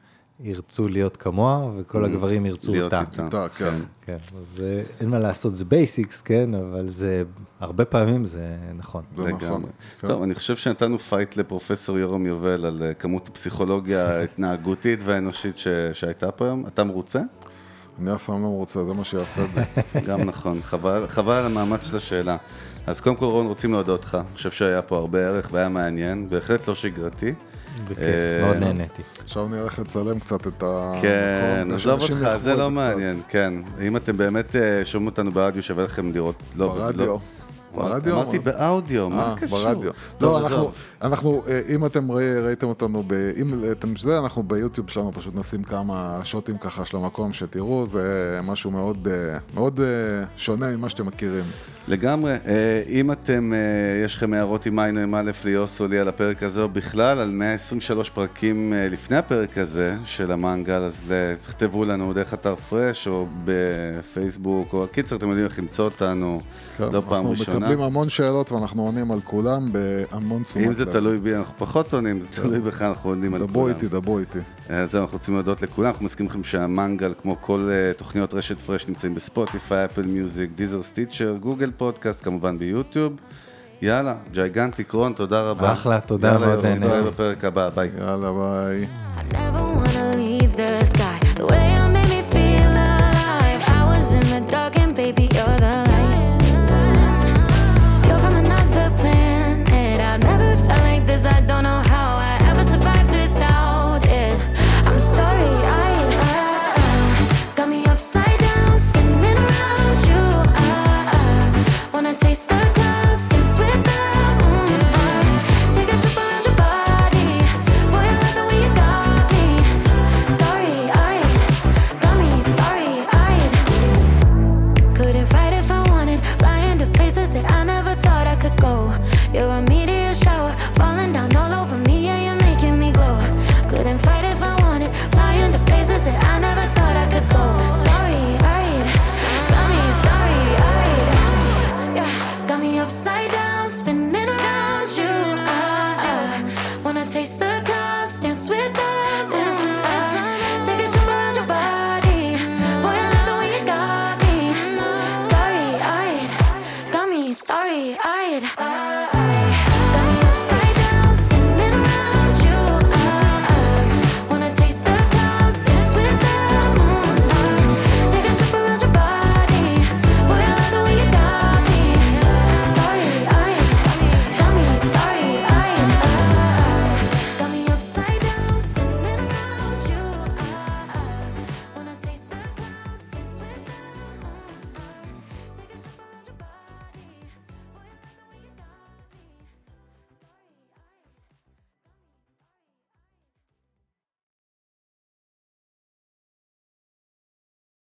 ירצו להיות כמוה, וכל הגברים ירצו להיות אותה. איתה. איתה, כן. כן, אז אה, אין מה לעשות, זה basics, כן, אבל זה, הרבה פעמים זה נכון. זה נכון. כן. טוב, אני חושב שנתנו fight לפרופסור יורם יובל על אה, כמות הפסיכולוגיה ההתנהגותית והאנושית ש- שהייתה פה היום. אתה מרוצה? אני אף פעם לא מרוצה, זה מה שיפה בי. גם נכון, חבל, חבל על המאמץ של השאלה. אז קודם כל, רון, רוצים להודות לך. אני חושב שהיה פה הרבה ערך והיה מעניין, בהחלט לא שגרתי. בכיף, אה, מאוד נהניתי. עכשיו אני הולך לצלם קצת את המקום. כן, עזוב אותך, זה לא. מעניין, כן. אם אתם באמת אה, שומעים אותנו ברדיו, שווה לכם לראות. לא, ברדיו. לא. ברדיו? אמרתי באודיו, מה אה, קשור? ברדיו. לא, אנחנו. אנחנו, אה, אם אתם ראי- ראיתם אותנו, ב, אם אתם זה, אנחנו ביוטיוב שלנו פשוט נשים כמה שוטים ככה של המקום שתראו, זה משהו מאוד, אה, מאוד אה, שונה ממה שאתם מכירים. לגמרי. אם אתם, יש לכם הערות עם עם א' ליוס או לי על הפרק הזה, או בכלל על 123 פרקים לפני הפרק הזה של המנגל, אז תכתבו לנו דרך אתר פרש, או בפייסבוק, או קיצר, אתם יודעים איך למצוא אותנו, כן, לא פעם אנחנו ראשונה. מקבלים המון שאלות ואנחנו עונים על כולם בהמון תשומת אם זה תלוי בי, אנחנו פחות עונים, זה תלוי בך, אנחנו עונים על כולם. דברו איתי, דברו איתי. אז זהו, אנחנו רוצים להודות לכולם, אנחנו מזכירים לכם שהמנגל, כמו כל אה, תוכניות רשת פרש, נמצאים בספוטיפיי, אפל מיוזיק, דיזר סטיצ'ר, גוגל פודקאסט, כמובן ביוטיוב. יאללה, Gigantic רון, תודה רבה. אחלה, תודה, יאללה, מאוד יוסי. נתראה בפרק הבא, ביי. יאללה, ביי.